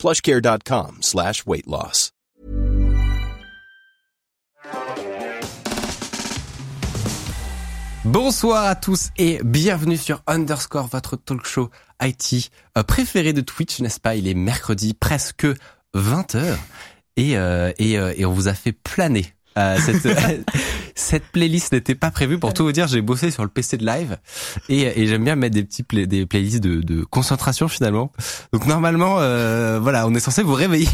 plushcare.com slash weight loss. Bonsoir à tous et bienvenue sur Underscore, votre talk show IT euh, préféré de Twitch, n'est-ce pas? Il est mercredi presque 20h et, euh, euh, et on vous a fait planer. Euh, cette, cette playlist n'était pas prévue pour tout vous dire. J'ai bossé sur le PC de live et, et j'aime bien mettre des petits play- des playlists de, de concentration finalement. Donc normalement, euh, voilà, on est censé vous réveiller.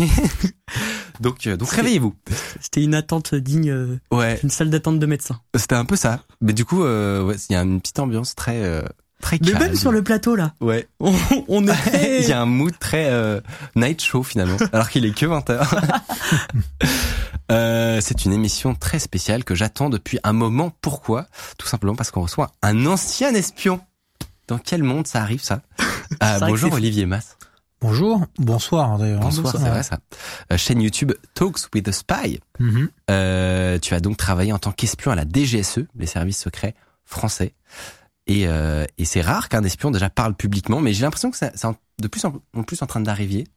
donc euh, donc réveillez-vous. C'était une attente digne euh, Ouais, d'une salle d'attente de médecin. c'était un peu ça. Mais du coup, euh, ouais, il y a une petite ambiance très euh, très Mais calme. même sur le plateau là, Ouais. on, on est Il y a un mood très euh, night show finalement, alors qu'il est que 20h. Euh, c'est une émission très spéciale que j'attends depuis un moment. Pourquoi? Tout simplement parce qu'on reçoit un ancien espion. Dans quel monde ça arrive ça? Euh, Bonjour Olivier Mass. Bonjour, bonsoir d'ailleurs. Bonsoir, c'est vrai ça. Euh, chaîne YouTube Talks with a Spy. Mhm. Euh, tu as donc travaillé en tant qu'espion à la DGSE, les services secrets français. Et, euh, et c'est rare qu'un espion déjà parle publiquement, mais j'ai l'impression que ça- c'est de plus en, en plus en train d'arriver.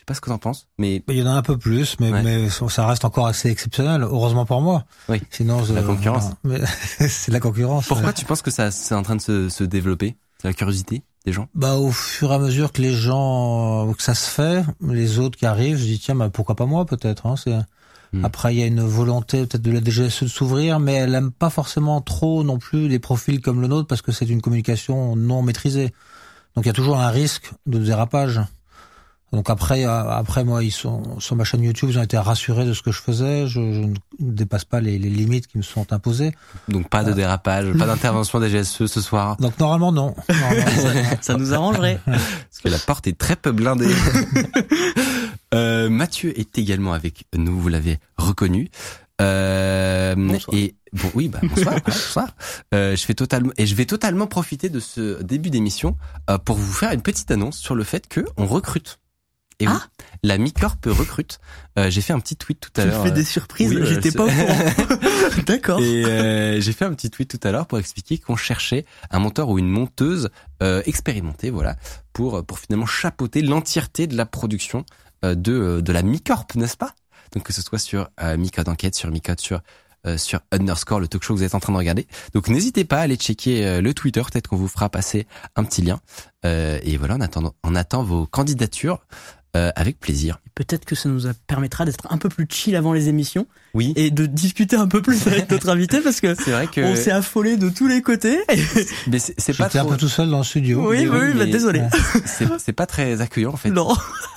Je sais pas ce que t'en penses, mais Il y en a un peu plus, mais, Ouais. mais ça reste encore assez exceptionnel, heureusement pour moi. Oui. Sinon, La je- concurrence. c'est la concurrence. pourquoi tu penses que ça c'est en train de se, se développer C'est la curiosité des gens? Bah, au fur et à mesure que les gens, que ça se fait, les autres qui arrivent, je dis tiens, bah, pourquoi pas moi peut-être. Hein, c'est... Hmm. Après, il y a une volonté peut-être de la DGSE de s'ouvrir, mais elle aime pas forcément trop non plus les profils comme le nôtre parce que c'est une communication non maîtrisée. Donc il y a toujours un risque de dérapage. Donc après, euh, après moi, ils sont sur ma chaîne YouTube, ils ont été rassurés de ce que je faisais. Je, je ne dépasse pas les, les limites qui me sont imposées. Donc pas de dérapage, pas d'intervention des GSE ce soir, Donc normalement non. Normalement, ça nous arrangerait. parce que la porte est très peu blindée. euh, Mathieu est également avec nous, vous l'avez reconnu. Euh, Bonsoir. Et bon, oui, bah, bonsoir, bonsoir. Euh, je fais totalement et je vais totalement profiter de ce début d'émission euh, pour vous faire une petite annonce sur le fait que on recrute. Et oui, Ah. la Micorp recrute. Euh, J'ai fait un petit tweet tout à Tu l'heure. fais euh, des surprises, oui, euh, j'étais c'est- pas au courant. D'accord. Et euh, j'ai fait un petit tweet tout à l'heure pour expliquer qu'on cherchait un monteur ou une monteuse euh, expérimentée, voilà, pour pour finalement chapeauter l'entièreté de la production euh, de euh, de la Micorp, n'est-ce pas? Donc que ce soit sur euh, Micode enquête, sur Micode, sur euh, sur Underscore, le talk show que vous êtes en train de regarder. Donc n'hésitez pas à aller checker euh, le Twitter, peut-être qu'on vous fera passer un petit lien. Euh, et voilà, on attend on attend vos candidatures euh, avec plaisir. Peut-être que ça nous permettra d'être un peu plus chill avant les émissions Oui, et de discuter un peu plus avec notre invité parce que c'est vrai que on s'est affolé de tous les côtés. mais c'est pas J'étais un trop peu tout seul dans le studio. Oui, oui, oui, bah, mais- désolé. c'est pas très accueillant en fait. Non,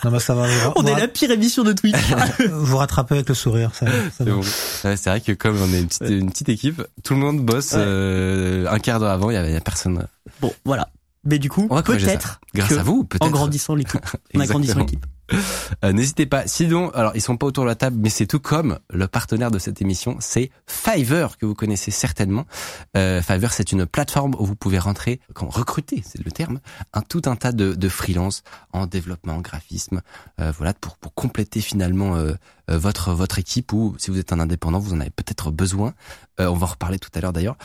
Non, mais ça va. Vous, on est la pire émission de Twitch. vous rattrapez avec le sourire. Ça, ça C'est vrai que comme on est une petite, une petite équipe, tout le monde bosse Ouais. euh, un quart d'heure avant, il y y a personne. bon, voilà. Mais du coup, peut-être Grâce à vous, peut-être. en grandissant l'équipe, en agrandissant l'équipe. Euh, N'hésitez pas. Sinon, alors ils sont pas autour de la table, mais c'est tout comme le partenaire de cette émission, c'est Fiverr que vous connaissez certainement. Euh, Fiverr, c'est une plateforme où vous pouvez rentrer, quand recruter, c'est le terme, un tout un tas de, de freelance en développement, en graphisme, euh, voilà, pour pour compléter finalement euh, euh, votre votre équipe ou si vous êtes un indépendant, vous en avez peut-être besoin. Euh, on va en reparler tout à l'heure d'ailleurs.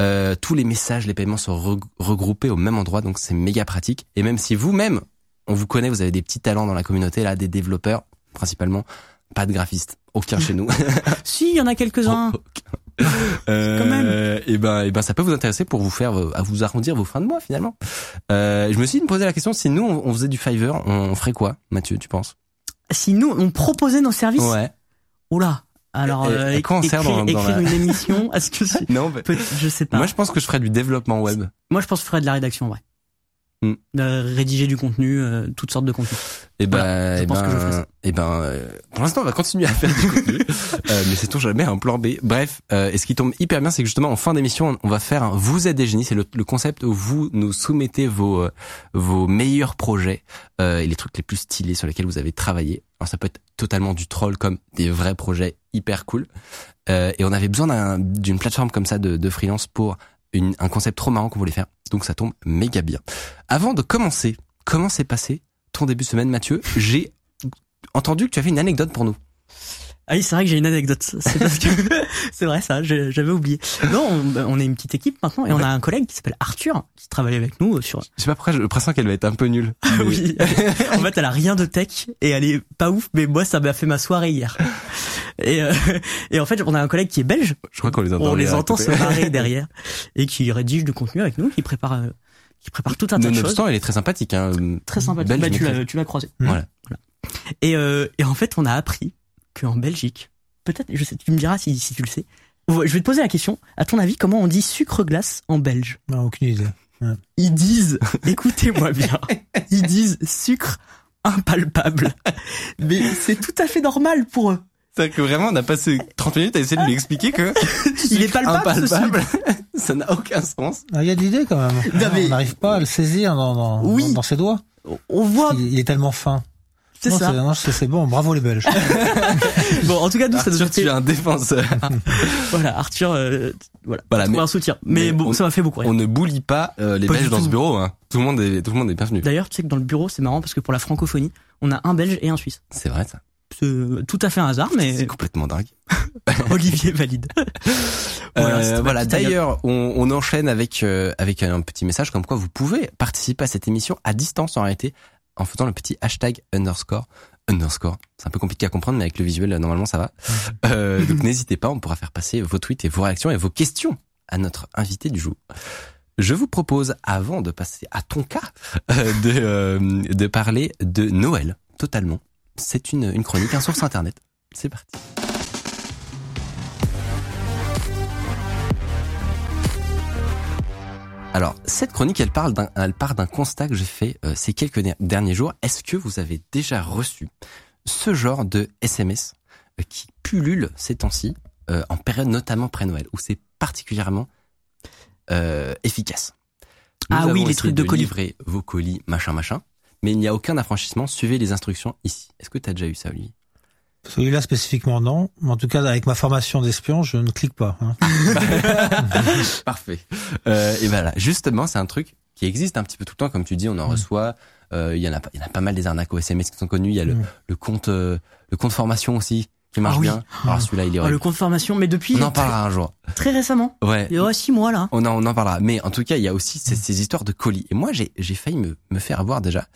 Euh, tous les messages, les paiements sont reg- regroupés au même endroit, donc c'est méga pratique. Et même si vous-même, on vous connaît, vous avez des petits talents dans la communauté, là, des développeurs, principalement, pas de graphistes, aucun chez nous. Si, il y en a quelques-uns. Euh, Quand même. Et ben, et ben, ça peut vous intéresser pour vous faire, euh, à vous arrondir vos fins de mois finalement. Euh, je me suis posé la question si nous on, on faisait du Fiverr, on ferait quoi, Mathieu, tu penses? Si nous, on proposait nos services, Ouais. oula. Alors, euh, écrire, dans- dans écrire la- une émission, est-ce que. Non, bah, peut- je sais pas. moi je pense que je ferais du développement web. Moi, je pense que je ferais de la rédaction, ouais. Mm. Rédiger du contenu, euh, toutes sortes de contenus. Et ben, Voilà, je eh pense que je ferai ben, ça. eh ben, euh, pour l'instant, on va continuer à faire du contenu, euh, mais c'est toujours jamais un plan B. Bref, euh, et ce qui tombe hyper bien, c'est que justement en fin d'émission, on- va faire un vous êtes des génies. C'est le, le concept où vous nous soumettez vos euh, vos meilleurs projets euh, et les trucs les plus stylés sur lesquels vous avez travaillé. Alors ça peut être totalement du troll comme des vrais projets hyper cool. Euh, et on avait besoin d'un- d'une plateforme comme ça de, de freelance pour un concept trop marrant qu'on voulait faire. Donc ça tombe méga bien. Avant de commencer, comment s'est passé ton début de semaine, Mathieu? J'ai entendu que tu avais une anecdote pour nous. Ah oui, c'est vrai que j'ai une anecdote. C'est parce que c'est vrai ça, j'avais oublié. Non, on, on est une petite équipe maintenant et on a un collègue qui s'appelle Arthur qui travaille avec nous sur. Je sais pas pourquoi, j'ai l'impression qu'elle va être un peu nulle. oui. en fait, elle a rien de tech et elle est pas ouf, mais moi ça m'a fait ma soirée hier. Et euh, et en fait, on a un collègue qui est belge. Je crois qu'on les entend. On les entend se marrer derrière et qui rédige du contenu avec nous, qui prépare euh, qui prépare tout un tas de choses. Elle est très sympathique. Hein. Très sympathique. Belge, Bah, tu l'as tu l'as croisé. Voilà. Et, euh, et en fait, on a appris qu'en Belgique, peut-être, je sais, tu me diras si, si tu le sais. Je vais te poser la question. À ton avis, comment on dit sucre glace en belge? Non, aucune idée. Ils disent, écoutez-moi bien, ils disent sucre impalpable. Mais c'est tout à fait normal pour eux. C'est-à-dire que vraiment, on a passé 30 minutes à essayer de lui expliquer que Il est palpable, ce impalpable, ça n'a aucun sens. Ah, Il y a de l'idée quand même. Non, mais- On n'arrive pas à le saisir dans, dans, Oui. dans, dans ses doigts. On voit, Il, il est tellement fin. C'est ça. non, c'est bon, bravo les Belges. Bon, en tout cas, nous, ça nous a Arthur, tu fait, es un défenseur. voilà, Arthur, euh, voilà, Voilà, mais- un soutien. Mais, mais bon, on- ça m'a fait beaucoup rire. On ne boulie pas euh, les Pas Belges du dans ce bureau. Hein. Tout le monde est, tout le monde est bienvenu. D'ailleurs, tu sais que dans le bureau, c'est marrant parce que pour la francophonie, on a un Belge et un Suisse. C'est vrai ça. C'est tout à fait un hasard, mais C'est complètement dingue. Olivier valide. Voilà, ma voilà. D'ailleurs, on, on enchaîne avec euh, avec un petit message comme quoi vous pouvez participer à cette émission à distance en réalité en faisant le petit hashtag underscore underscore. C'est un peu compliqué à comprendre, mais avec le visuel euh, normalement ça va. Euh, donc n'hésitez pas, on pourra faire passer vos tweets et vos réactions et vos questions à notre invité du jour. Je vous propose, avant de passer à ton cas, euh, de euh, de parler de Noël totalement. C'est une une chronique, un source internet. C'est parti. Alors, cette chronique, elle parle d'un, elle part d'un constat que j'ai fait euh, ces quelques der- derniers jours. Est-ce que vous avez déjà reçu ce genre de SMS euh, qui pullule ces temps-ci, euh, en période notamment pré-Noël, où c'est particulièrement euh, efficace? Nous Ah oui, les trucs de colis. livrer vos colis, machin, machin, mais il n'y a aucun affranchissement. Suivez les instructions ici. Est-ce que tu as déjà eu ça, Olivier? Celui-là spécifiquement non. Mais en tout cas, avec ma formation d'espion, je ne clique pas. hein. Parfait. Euh, et voilà, justement, c'est un truc qui existe un petit peu tout le temps, comme tu dis, on en Mm. reçoit. euh, Il y en a, pas- il y en a pas mal des arnaques au SMS qui sont connues. Il y a le, Mm. le compte, euh, le compte formation aussi qui marche Ah oui. bien. Alors celui-là, il est Ah, le compte formation, mais depuis On en très, parlera un jour. très récemment. Ouais. Il y a six mois là. On en, on en parlera. Mais en tout cas, il y a aussi ces, ces histoires de colis. Et moi, j'ai, j'ai failli me, me faire avoir déjà.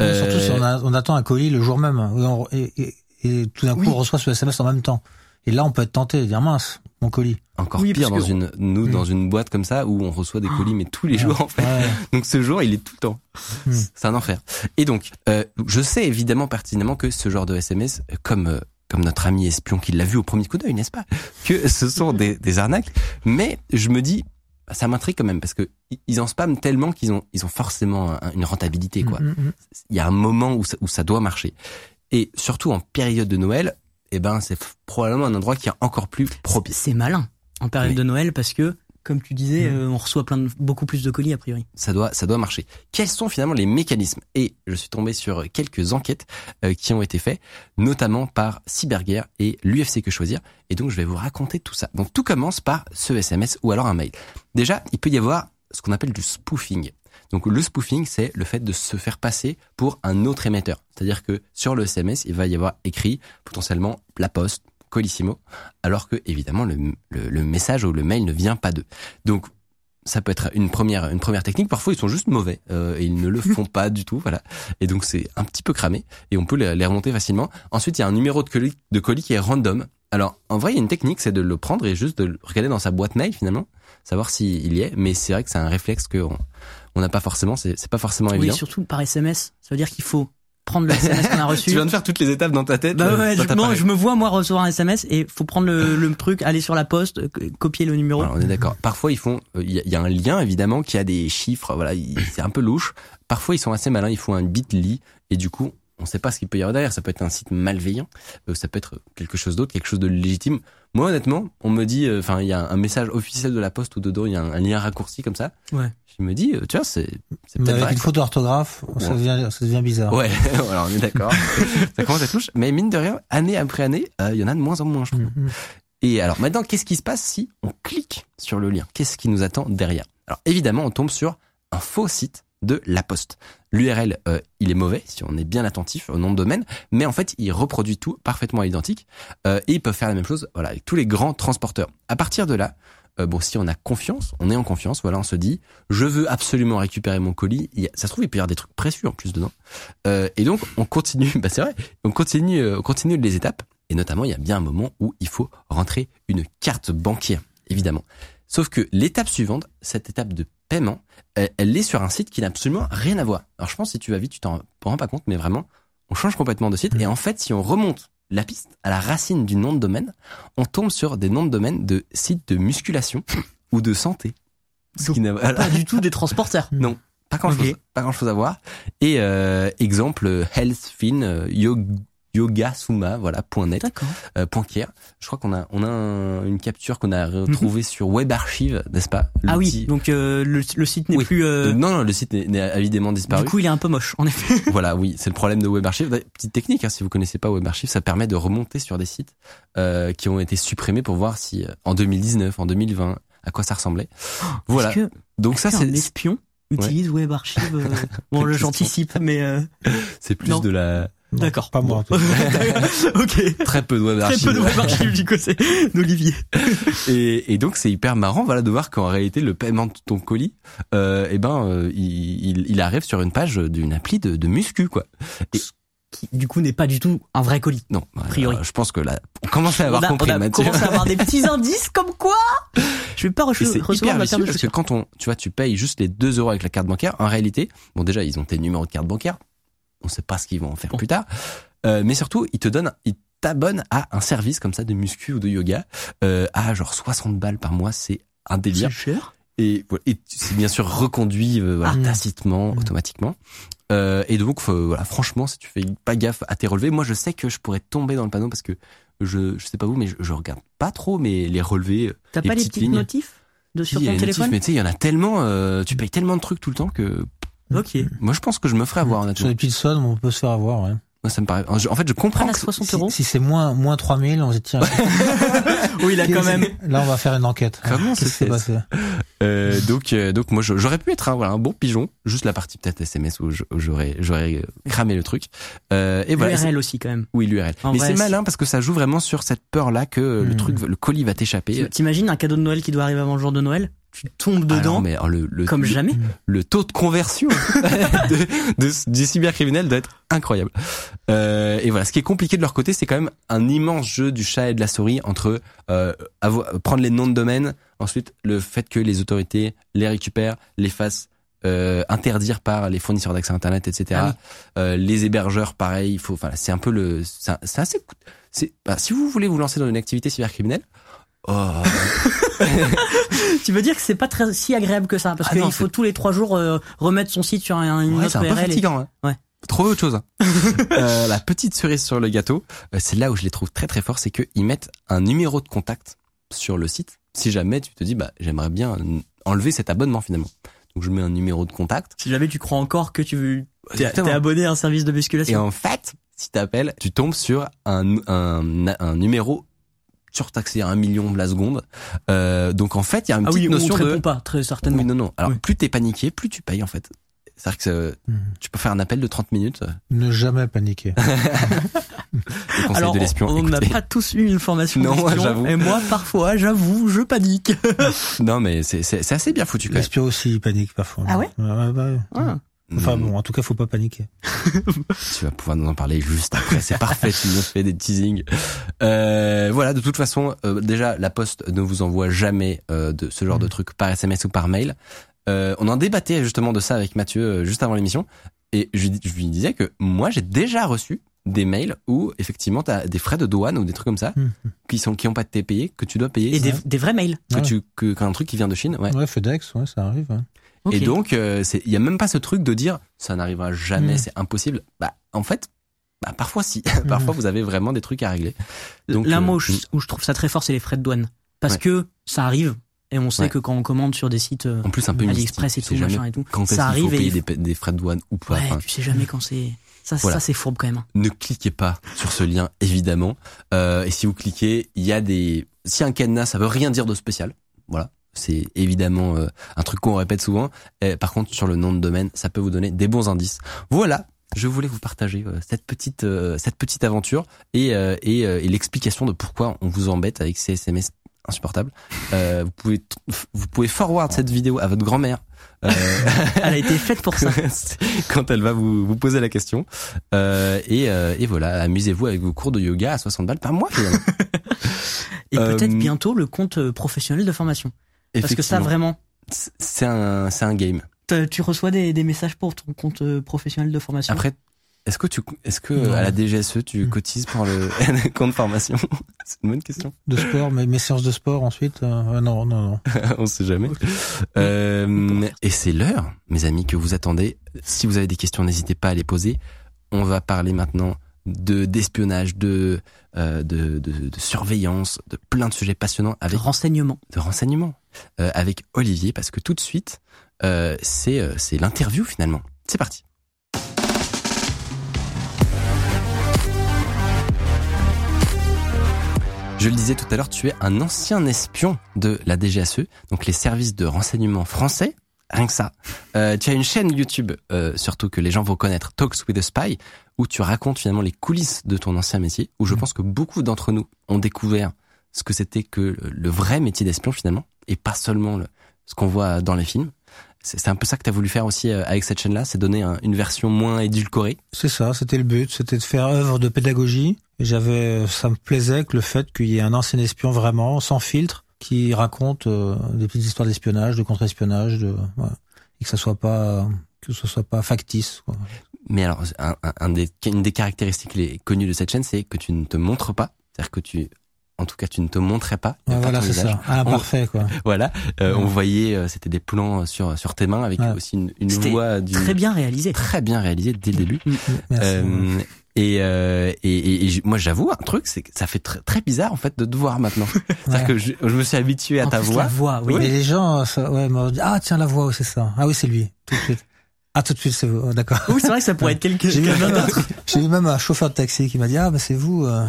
Euh, Surtout si on, a- on attend un colis le jour même. Et, on- et- et- et tout d'un coup, Oui. on reçoit ce SMS en même temps. Et là, on peut être tenté de dire mince, mon colis. Encore Oui, pire dans que- une, nous, dans une boîte comme ça où on reçoit des colis, mais tous les jours, en fait. Ouais. Donc ce jour, il est tout le temps. Hmm. C'est un enfer. Et donc, euh, je sais évidemment pertinemment que ce genre de SMS, euh, comme euh, comme notre ami espion qui l'a vu au premier coup d'œil, n'est-ce pas, que ce sont des, des arnaques. Mais je me dis, ça m'intrigue quand même parce que i- ils en spamment tellement qu'ils ont ils ont forcément un- une rentabilité quoi. Mm, mm, mm. Il y a un moment où ça, où ça doit marcher. Et surtout en période de Noël, eh ben c'est probablement un endroit qui est encore plus propice. C'est malin en période de Noël parce que, comme tu disais, Mm. euh, on reçoit plein de, beaucoup plus de colis a priori. ça doit ça doit marcher. Quels sont finalement les mécanismes? Et je suis tombé sur quelques enquêtes euh, qui ont été faites, notamment par Cyberguerre et l'UFC que choisir. Et donc je vais vous raconter tout ça. Donc tout commence par ce SMS ou alors un mail. Déjà, il peut y avoir ce qu'on appelle du spoofing. Donc le spoofing, c'est le fait de se faire passer pour un autre émetteur. C'est-à-dire que sur le SMS, il va y avoir écrit potentiellement La Poste, Colissimo, alors que évidemment le, le, le message ou le mail ne vient pas d'eux. Donc ça peut être une première une première technique. Parfois ils sont juste mauvais euh, et ils ne le font pas du tout, voilà. Et donc c'est un petit peu cramé et on peut les, les remonter facilement. Ensuite il y a un numéro de colis de colis qui est random. Alors en vrai il y a une technique, c'est de le prendre et juste de le regarder dans sa boîte mail finalement, savoir s'il y est. Mais c'est vrai que c'est un réflexe que on on n'a pas forcément. C'est c'est pas forcément Oui, évident. surtout par SMS. Ça veut dire qu'il faut prendre le SMS qu'on a reçu. Tu viens de faire toutes les étapes dans ta tête. Bah euh, ouais, je, non, je me vois moi recevoir un SMS et faut prendre le, le truc, aller sur la poste, copier le numéro. On est d'accord. Parfois, ils font. euh, Il y, y a un lien évidemment qui a des chiffres. Voilà, il- c'est un peu louche. parfois ils sont assez malins, ils font un bit.ly et du coup on sait pas ce qu'il peut y avoir derrière. Ça peut être un site malveillant, euh, ça peut être quelque chose d'autre, quelque chose de légitime. Moi honnêtement, on me dit, euh, enfin il y a un message officiel de la poste ou dedans il y a un, un lien raccourci comme ça. Ouais. Je me dis, euh, tu vois, c'est peut-être avec vrai. une faute d'orthographe, ça devient, ça devient bizarre. Ouais, voilà, on est d'accord. ça commence à être louche. Mais mine de rien, année après année, euh, il y en a de moins en moins, je trouve. Mhm. Et alors maintenant, qu'est-ce qui se passe si on clique sur le lien? Qu'est-ce qui nous attend derrière? Alors évidemment, on tombe sur un faux site de La Poste. L'URL, euh, il est mauvais si on est bien attentif au nom de domaine, mais en fait, il reproduit tout parfaitement identique euh, et ils peuvent faire la même chose voilà, avec tous les grands transporteurs. À partir de là, euh, bon, si on a confiance, on est en confiance, voilà, on se dit, je veux absolument récupérer mon colis. Il ça se trouve, il peut y avoir des trucs précieux en plus dedans. Euh, et donc, on continue, bah c'est vrai, on continue, euh, on continue les étapes. Et notamment, il y a bien un moment où il faut rentrer une carte bancaire, évidemment. Sauf que l'étape suivante, cette étape de paiement, elle, elle est sur un site qui n'a absolument rien à voir. Alors je pense que si tu vas vite, tu t'en rends pas compte, mais vraiment, on change complètement de site. Et en fait, si on remonte la piste à la racine du nom de domaine, on tombe sur des noms de domaine de sites de musculation ou de santé. Ce qui voilà, Pas du tout des transporteurs. non, pas grand chose, pas grand chose à voir. Et euh, exemple, healthfin, euh, yo- yoga suma, voilà, point net, euh. Je crois qu'on a, on a un- une capture qu'on a retrouvée sur Web Archive, n'est-ce pas? Ah oui, donc euh, le, le site n'est Oui. plus. euh, Euh, non, non, le site n'est- évidemment disparu. du coup, il est un peu moche, en effet. voilà, oui, c'est le problème de Web Archive. Petite technique, hein, si vous connaissez pas Web Archive, ça permet de remonter sur des sites euh, qui ont été supprimés pour voir si euh, en 2019, en 2020, à quoi ça ressemblait. Voilà. Que, Donc ça, c'est espion utilise Web Archive euh, Bon, j'anticipe, mais euh, c'est plus Non. de la D'accord. Pas moi. ok. très peu de Web Très Archive. peu de Web Archive du côté d'Olivier. Et, et donc c'est hyper marrant voilà de voir qu'en réalité le paiement de ton colis euh, eh ben euh, il, il, il arrive sur une page d'une appli de, de muscu quoi. Qui, du coup, n'est pas du tout un vrai colis. Non, priori. euh, je pense que là on commence à avoir on a, compris on a Mathieu. commencé à avoir des petits indices comme quoi je vais pas Et c'est recevoir hyper ma vicieux carte de parce que quand on tu vois tu payes juste les 2 euros avec la carte bancaire en réalité bon déjà ils ont tes numéros de carte bancaire on sait pas ce qu'ils vont en faire plus tard euh, mais surtout ils te donnent ils t'abonnent à un service comme ça de muscu ou de yoga euh, à genre 60 balles par mois c'est un délire C'est cher. et, et c'est bien sûr reconduit euh, voilà, Ah. tacitement, Mm. automatiquement. Euh, et donc faut- voilà, franchement, si tu fais pas gaffe à tes relevés, moi je sais que je pourrais tomber dans le panneau parce que je je sais pas vous, mais je, je regarde pas trop mais les relevés. euh, T'as pas les petites lignes. notifs de sur si, a ton notifs, téléphone mais tu sais, il y en a tellement, euh, tu payes tellement de trucs tout le temps que Ok. moi je pense que je me ferais avoir Sur honnêtement. les petites sommes, on peut se faire avoir, ouais. Moi ça me paraît. En fait, je comprends. Que- 60 Si, euros. si c'est moins, moins 3000, on se dit, tiens, Oui, là quand même. là, on va faire une enquête. Comment Qu'est-ce qui c'est s'est fait, passé? Euh, donc euh, donc moi j'aurais pu être un voilà un bon pigeon, juste la partie peut-être SMS où j'aurais j'aurais euh, cramé le truc. Euh, et voilà. URL aussi quand même. Oui, l'URL. Mais c'est malin parce que ça joue vraiment sur cette peur-là que le Hmm. truc, le colis va t'échapper. T'imagines un cadeau de Noël qui doit arriver avant le jour de Noël? Tu tombes Ah non, dedans mais alors, le, le, comme jamais. le taux de conversion de, de- du cybercriminel doit être incroyable. Euh, et voilà, ce qui est compliqué de leur côté, c'est quand même un immense jeu du chat et de la souris entre euh, prendre les noms de domaine, ensuite le fait que les autorités les récupèrent, les fassent euh, interdire par les fournisseurs d'accès internet, etc. Ah oui. Euh, les hébergeurs, pareil. Il faut, enfin, c'est un peu le, c'est assez. C'est, bah, si vous voulez vous lancer dans une activité cybercriminelle, oh, Tu veux dire que c'est pas très si agréable que ça parce Ah qu'il faut c'est- tous les trois jours euh, remettre son site sur un, une Ouais, autre c'est un peu URL. et- fatigant. Hein. Ouais. Trouver autre chose. hein. Euh, la petite cerise sur le gâteau, euh, c'est là où je les trouve très très forts, c'est qu'ils mettent un numéro de contact sur le site. Si jamais tu te dis, bah, j'aimerais bien enlever cet abonnement finalement. Donc je mets un numéro de contact. Si jamais tu crois encore que tu veux, t'es abonné à un service de Et musculation. en fait, si t'appelles, tu tombes sur un, un, un numéro surtaxé à un million de la seconde. Euh, donc en fait, il y a une ah petite oui, on notion te de... répond pas très certainement. Oui, non, non. Alors Oui. plus t'es paniqué, plus tu payes en fait. C'est-à-dire que euh, Hmm. tu peux faire un appel de 30 minutes. Ne jamais paniquer. le Alors, de on n'a pas tous eu une formation Non, d'espion. Et moi, parfois, j'avoue, je panique. Non, mais c'est assez bien foutu quand même. L'espion aussi, il panique parfois. Ah ouais ouais, ouais. Ah. Enfin Mm, bon, en tout cas, faut pas paniquer. Tu vas pouvoir nous en parler juste après. C'est parfait. Tu nous fais des teasings. Euh, voilà. De toute façon, euh, déjà, la Poste ne vous envoie jamais euh, de ce genre de Mhm. truc par SMS ou par mail. Euh, on en débattait justement de ça avec Mathieu euh, juste avant l'émission, et je, lui- je lui disais que moi, j'ai déjà reçu des mails où effectivement tu as des frais de douane ou des trucs comme ça Mhm. qui sont qui ont pas été payés que tu dois payer Et des, des vrais mails. que Ouais. tu que qu'un truc qui vient de Chine ouais. Ouais, FedEx, ouais, ça arrive. hein. Et donc, euh, il y a même pas ce truc de dire ça n'arrivera jamais, Hmm. Mm. c'est impossible. Bah, en fait, bah, parfois si. parfois, vous avez vraiment des trucs à régler. Donc, Là, euh, moi, où je, mm. où je trouve ça très fort, c'est les frais de douane. Parce Ouais. que ça arrive, et on sait Ouais. que quand on commande sur des sites euh, en plus, un peu AliExpress et tout, machin et tout, quand ça faut arrive et payer des, des frais de douane ou pas. Ouais, Enfin, tu sais jamais quand c'est. Ça, Voilà. ça c'est fourbe quand même. hein. ne cliquez pas sur ce lien, évidemment. Euh, et si vous cliquez, il y a des... Si un cadenas, ça veut rien dire de spécial. Voilà. C'est évidemment euh, un truc qu'on répète souvent. Euh, par contre, sur le nom de domaine, ça peut vous donner des bons indices. Voilà. Je voulais vous partager euh, cette petite euh, cette petite aventure et euh, et, euh, et l'explication de pourquoi on vous embête avec ces SMS insupportables. Euh, vous pouvez vous pouvez forward cette vidéo à votre grand-mère. Euh, Elle a été faite pour ça. quand elle va vous, vous poser la question. Euh, et, euh, et voilà, amusez-vous avec vos cours de yoga à 60 balles par mois. finalement. Et peut-être bientôt le compte professionnel de formation. Parce que ça, vraiment, c'est un, c'est un game. tu reçois des, des messages pour ton compte euh, professionnel de formation? Après, est-ce que tu, est-ce que Non. à la DGSE tu Mm. cotises pour le compte formation? C'est une bonne question. De sport, mes, mes séances de sport ensuite. euh, euh, non, non, non. On sait jamais. Euh, et c'est l'heure, mes amis, que vous attendez. Si vous avez des questions, n'hésitez pas à les poser. On va parler maintenant de d'espionnage, de, euh, de, de de surveillance, de plein de sujets passionnants avec renseignement. de renseignements euh, avec Olivier parce que tout de suite euh, c'est c'est l'interview finalement. C'est parti. Je le disais tout à l'heure, tu es un ancien espion de la DGSE, donc les services de renseignement français. Rien que ça. Euh, tu as une chaîne YouTube, euh, surtout que les gens vont connaître, Talks with a Spy, où tu racontes finalement les coulisses de ton ancien métier, où je pense que beaucoup d'entre nous ont découvert ce que c'était que le, vrai métier d'espion finalement, et pas seulement le- ce qu'on voit dans les films. C'est un peu ça que tu as voulu faire aussi euh, avec cette chaîne-là, c'est donner un- une version moins édulcorée. C'est ça, c'était le but, c'était de faire œuvre de pédagogie. J'avais, ça me plaisait que le fait qu'il y ait un ancien espion vraiment, sans filtre, qui raconte euh, des petites histoires d'espionnage, de contre-espionnage, de, ouais. et que ça soit pas, que ce soit pas factice. Quoi. Mais alors, un, un- des, une des caractéristiques les connues de cette chaîne, c'est que tu ne te montres pas. C'est-à-dire que tu, en tout cas, tu ne te montrais pas. Ouais, voilà, c'est ça, à l'imparfait, quoi. Voilà, euh, Ouais. on voyait, euh, c'était des plans sur sur tes mains avec Ouais. aussi une, une voix d'une- Très bien réalisé. très bien réalisée dès le début. Merci. Euh, et, euh, et, et- et j- moi, j'avoue un truc, c'est que ça fait très, très bizarre en fait de te voir maintenant. C'est-à-dire que je, je me suis habitué à En ta plus, voix. La voix, oui. Mais les gens, ça, ouais, m'ont dit, ah tiens la voix, oui, c'est ça. Ah oui, c'est lui, tout de suite. Ah tout de suite, c'est vous. Oh, D'accord. Oui, c'est vrai que ça pourrait être quelqu'un j'ai eu même un chauffeur de taxi qui m'a dit, ah bah c'est vous. Euh,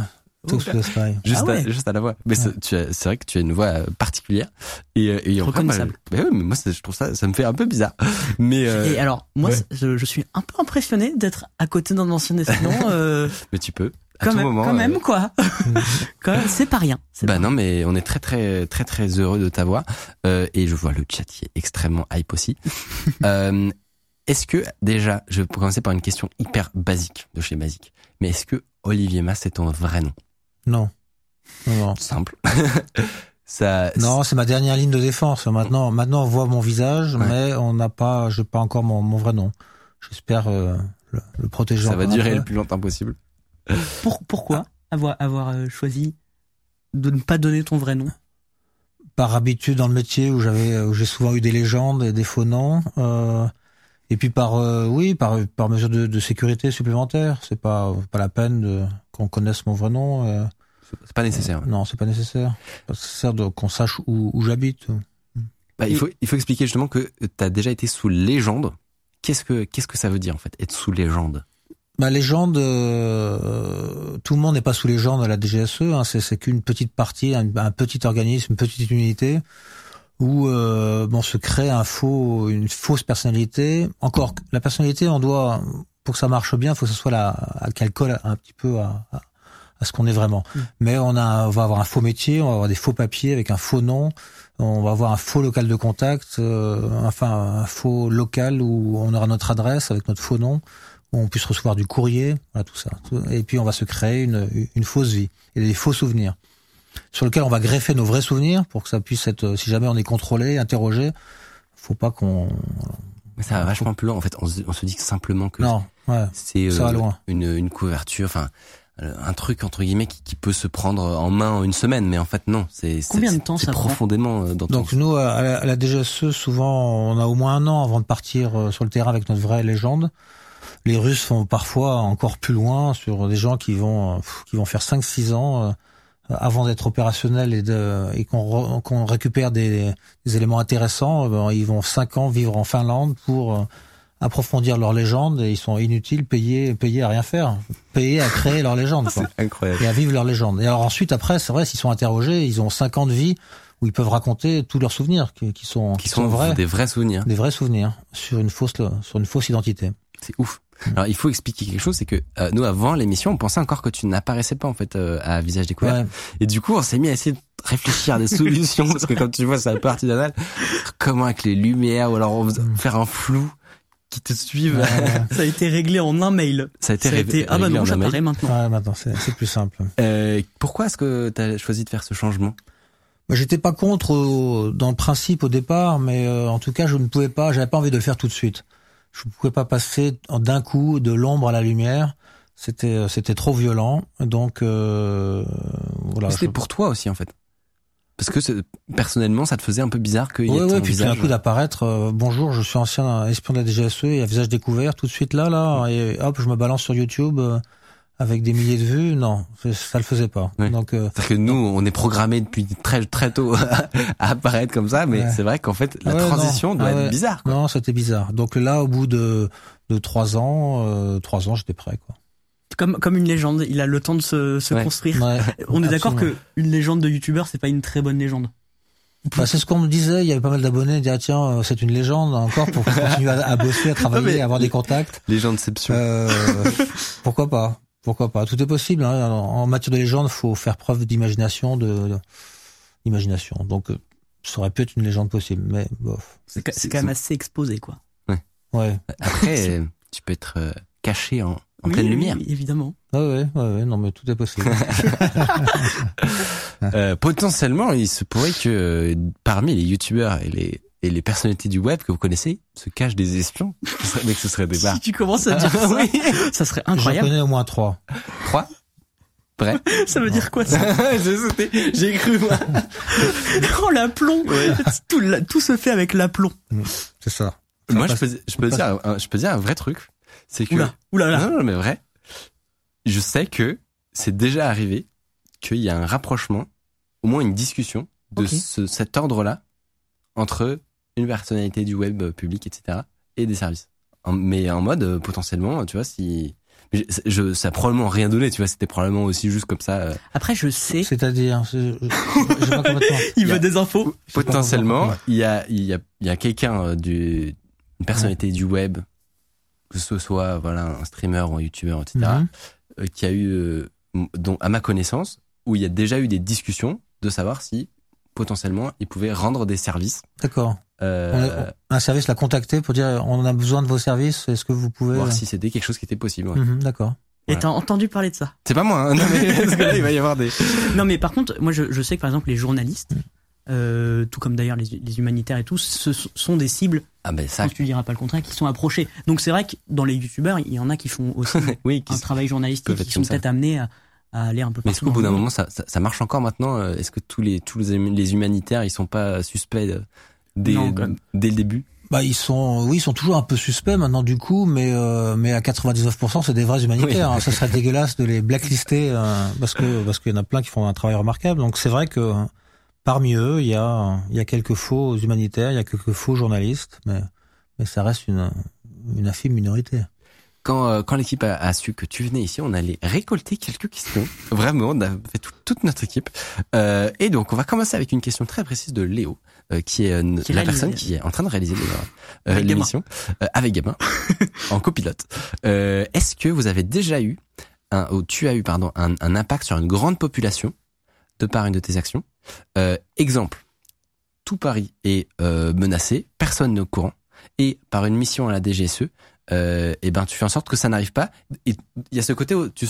Juste, Ah ouais. à, juste à la voix. Mais as- c'est vrai que tu as une voix euh, particulière et, euh, et Reconnaissable. bah, bah ouais, mais moi je trouve ça, ça me fait un peu bizarre. Mais euh, Et alors, moi, ouais. je, je suis un peu impressionné d'être à côté d'un ancien espion. Euh, mais tu peux à quand tout même, moment. quand euh, même, quoi. c'est pas rien. Bah pas- non, mais on est très très très très heureux de t'avoir euh, et je vois le chat qui est extrêmement hype aussi. euh, est-ce que déjà, je vais commencer par une question hyper basique de chez Basique, mais est-ce que Olivier Mas c'est ton vrai nom? Non. Non, non. Simple. Ça. Non, c'est ma dernière ligne de défense. Maintenant, maintenant on voit mon visage, Ouais. mais on n'a pas, j'ai pas encore mon, mon vrai nom. J'espère euh, le, le protéger. Ça va durer le plus longtemps possible. Pour- pourquoi avoir, avoir euh, choisi de ne pas donner ton vrai nom Par habitude dans le métier où j'avais, où j'ai souvent eu des légendes et des faux noms. Euh, et puis par, euh, oui, par, par mesure de, de sécurité supplémentaire. C'est pas, pas la peine de, qu'on connaisse mon vrai nom. euh. C'est pas nécessaire. Non, c'est pas nécessaire. C'est nécessaire qu'on sache où, où j'habite. Bah, il faut il faut expliquer justement que tu as déjà été sous légende. Qu'est-ce que qu'est-ce que ça veut dire en fait être sous légende? Ma légende, euh, tout le monde n'est pas sous légende à la DGSE. Hein, c'est, c'est qu'une petite partie, un, un petit organisme, une petite unité où euh, bon se crée un faux, une fausse personnalité. Encore, la personnalité, on doit, pour que ça marche bien, il faut que ce soit la, qu'elle colle un petit peu à, à, à ce qu'on est vraiment. Mm. Mais on a, on va avoir un faux métier, on va avoir des faux papiers avec un faux nom. On va avoir un faux local de contact, euh, enfin un faux local où on aura notre adresse avec notre faux nom où on puisse recevoir du courrier, voilà tout ça. Et puis on va se créer une, une fausse vie et des faux souvenirs sur lesquels on va greffer nos vrais souvenirs pour que ça puisse être, si jamais on est contrôlé, interrogé, faut pas qu'on Mais ça va vachement plus loin en fait. On se, on se dit que simplement que non, ouais, c'est euh, loin. une une couverture, enfin euh, un truc entre guillemets qui, qui peut se prendre en main en une semaine, mais en fait non, c'est c'est- Combien de c'est- temps c'est ça profondément euh, dans ton Donc nous, à la, à la DGSE, souvent, on a au moins un an avant de partir euh, sur le terrain avec notre vraie légende. Les Russes font parfois encore plus loin sur des gens qui vont pff, qui vont faire 5-6 ans euh, avant d'être opérationnels et, de, et qu'on qu'on récupère des, des éléments intéressants. ben, ils vont 5 ans vivre en Finlande pour euh, approfondir leur légende et ils sont inutiles, payés, payés à rien faire, payés à créer leur légende. quoi incroyable. et à vivre leur légende. Et alors ensuite, après, c'est vrai, s'ils sont interrogés, ils ont cinq ans de vie où ils peuvent raconter tous leurs souvenirs qui, qui sont, Qui sont vrais, des vrais souvenirs. des vrais souvenirs sur une fausse, sur une fausse identité. C'est ouf. Alors il faut expliquer quelque chose, c'est que euh, nous avant l'émission, on pensait encore que tu n'apparaissais pas en fait euh, à visage découvert. Ouais. Et du coup, on s'est mis à essayer de réfléchir à des solutions parce que comme tu vois, c'est un peu artisanal. Comment avec les lumières ou alors on faisait- faire un flou qui te suive. Ouais, ouais. Ça a été réglé en un mail. Ça a été Ça a été, ah bah non, j'apparais maintenant. Ouais, maintenant, c'est c'est plus simple. Euh, pourquoi est-ce que tu as choisi de faire ce changement? J'étais pas contre au- dans le principe au départ, mais euh, en tout cas, je ne pouvais pas, j'avais pas envie de le faire tout de suite. Je ne pouvais pas passer d'un coup de l'ombre à la lumière. C'était euh, c'était trop violent. Donc euh, voilà. C'était je- pour toi aussi en fait. Parce que personnellement, ça te faisait un peu bizarre qu'il y ait ton oui, puis visage. coup d'apparaître, euh, bonjour, je suis ancien espion de la DGSE et à visage découvert, tout de suite là, là, et hop, je me balance sur YouTube euh, avec des milliers de vues. Non, ça le faisait pas. Ouais. Donc, euh, C'est-à-dire que nous, on est programmé depuis très très tôt à apparaître comme ça, mais Ouais. c'est vrai qu'en fait, la Ah ouais, transition non. doit Ah être ouais. bizarre. Quoi. non, c'était bizarre. Donc là, au bout de, de trois ans, euh, trois ans, j'étais prêt, quoi. Comme, comme une légende, il a le temps de se, se Ouais. construire. Ouais, On est d'accord que une légende de youtubeur, c'est pas une très bonne légende. Bah, c'est ce qu'on me disait. Il y avait pas mal d'abonnés. Ils disaient, ah, tiens, euh, c'est une légende encore pour continuer à, à bosser, à travailler, mais- à avoir des contacts. Les gens deception. Euh, pourquoi pas? Pourquoi pas? Tout est possible. Hein. En matière de légende, faut faire preuve d'imagination, de, d'imagination. Donc, euh, ça aurait pu être une légende possible, mais bof. C'est quand même assez exposé, quoi. Ouais. Après, tu peux être euh, caché en, en Oui, pleine oui, lumière. oui, évidemment. Ouais, ouais, ouais, ouais, non, mais tout est possible. Euh, potentiellement, il se pourrait que euh, parmi les youtubeurs et les et les personnalités du web que vous connaissez se cachent des espions. Ce serait, mais que ce serait des barres. Si tu commences à dire ça, ça serait J'en incroyable. connais au moins trois. Trois? Vrai Ça veut dire quoi ça J'ai cru moi. Oh l'aplomb tout, tout se fait avec l'aplomb. C'est ça. Moi, je peux, je peux passe- dire, un, je peux dire un vrai truc, c'est que Oula, oula là. non, non, mais vrai. Je sais que c'est déjà arrivé qu'il y a un rapprochement, au moins une discussion de ce, cet ordre-là entre une personnalité du web euh, public, etc., et des services. En- mais en mode euh, potentiellement, tu vois, si mais je, je- ça a probablement rien donné, tu vois, c'était probablement aussi juste comme ça. euh, Après je sais, C'est-à-dire, complètement. il il y a- veut des infos. potentiellement, il y a, il y a, il y a quelqu'un euh, du, une personnalité du web, que ce soit voilà un streamer ou un youtubeur, etc., Mhm. euh, qui a eu, euh, dont, à ma connaissance, où il y a déjà eu des discussions de savoir si potentiellement il pouvait rendre des services. D'accord. Euh, Un service l'a contacté pour dire, on a besoin de vos services. Est-ce que vous pouvez voir si c'était quelque chose qui était possible. ouais. Mhm, D'accord. Et Voilà. t'as entendu parler de ça? C'est pas moi, hein, non, mais, parce que là, il va y avoir des. Non mais par contre, moi je, je sais que par exemple les journalistes, euh, tout comme d'ailleurs les, les humanitaires et tout, ce sont des cibles, Ah ben ça, quand tu diras pas le contraire, qui sont approchés. Donc c'est vrai que dans les youtubeurs, il y en a qui font aussi oui. qui un travail journalistique, qui sont peut-être amenés à, à aller un peu Mais partout. est-ce qu'au bout d'un moment, ça, ça, ça marche encore maintenant euh, Est-ce que tous les tous les, les humanitaires, ils sont pas suspects euh, dès, Non, dès le début? Bah ils sont, oui, ils sont toujours un peu suspects maintenant du coup, mais euh, mais à 99% c'est des vrais humanitaires. Oui. hein. Ça serait dégueulasse de les blacklister euh, parce que parce qu'il y en a plein qui font un travail remarquable. Donc c'est vrai que euh, parmi eux il y a il y a quelques faux humanitaires, il y a quelques faux journalistes, mais mais ça reste une une infime minorité. quand, euh, quand l'équipe a, a su que tu venais ici, on allait récolter quelques questions. Vraiment, on a fait tout- toute notre équipe. Euh, et donc, on va commencer avec une question très précise de Léo, euh, qui est euh, Qui la personne qui est en train de réaliser euh, Avec Gabin. l'émission euh, avec Gabin, en copilote. Euh, Est-ce que vous avez déjà eu, un, ou tu as eu, pardon, un, un impact sur une grande population de par une de tes actions? Euh, Exemple, tout Paris est euh, menacé, personne n'est au courant, et par une mission à la DGSE, euh, et ben tu fais en sorte que ça n'arrive pas. Et il y a ce côté où tu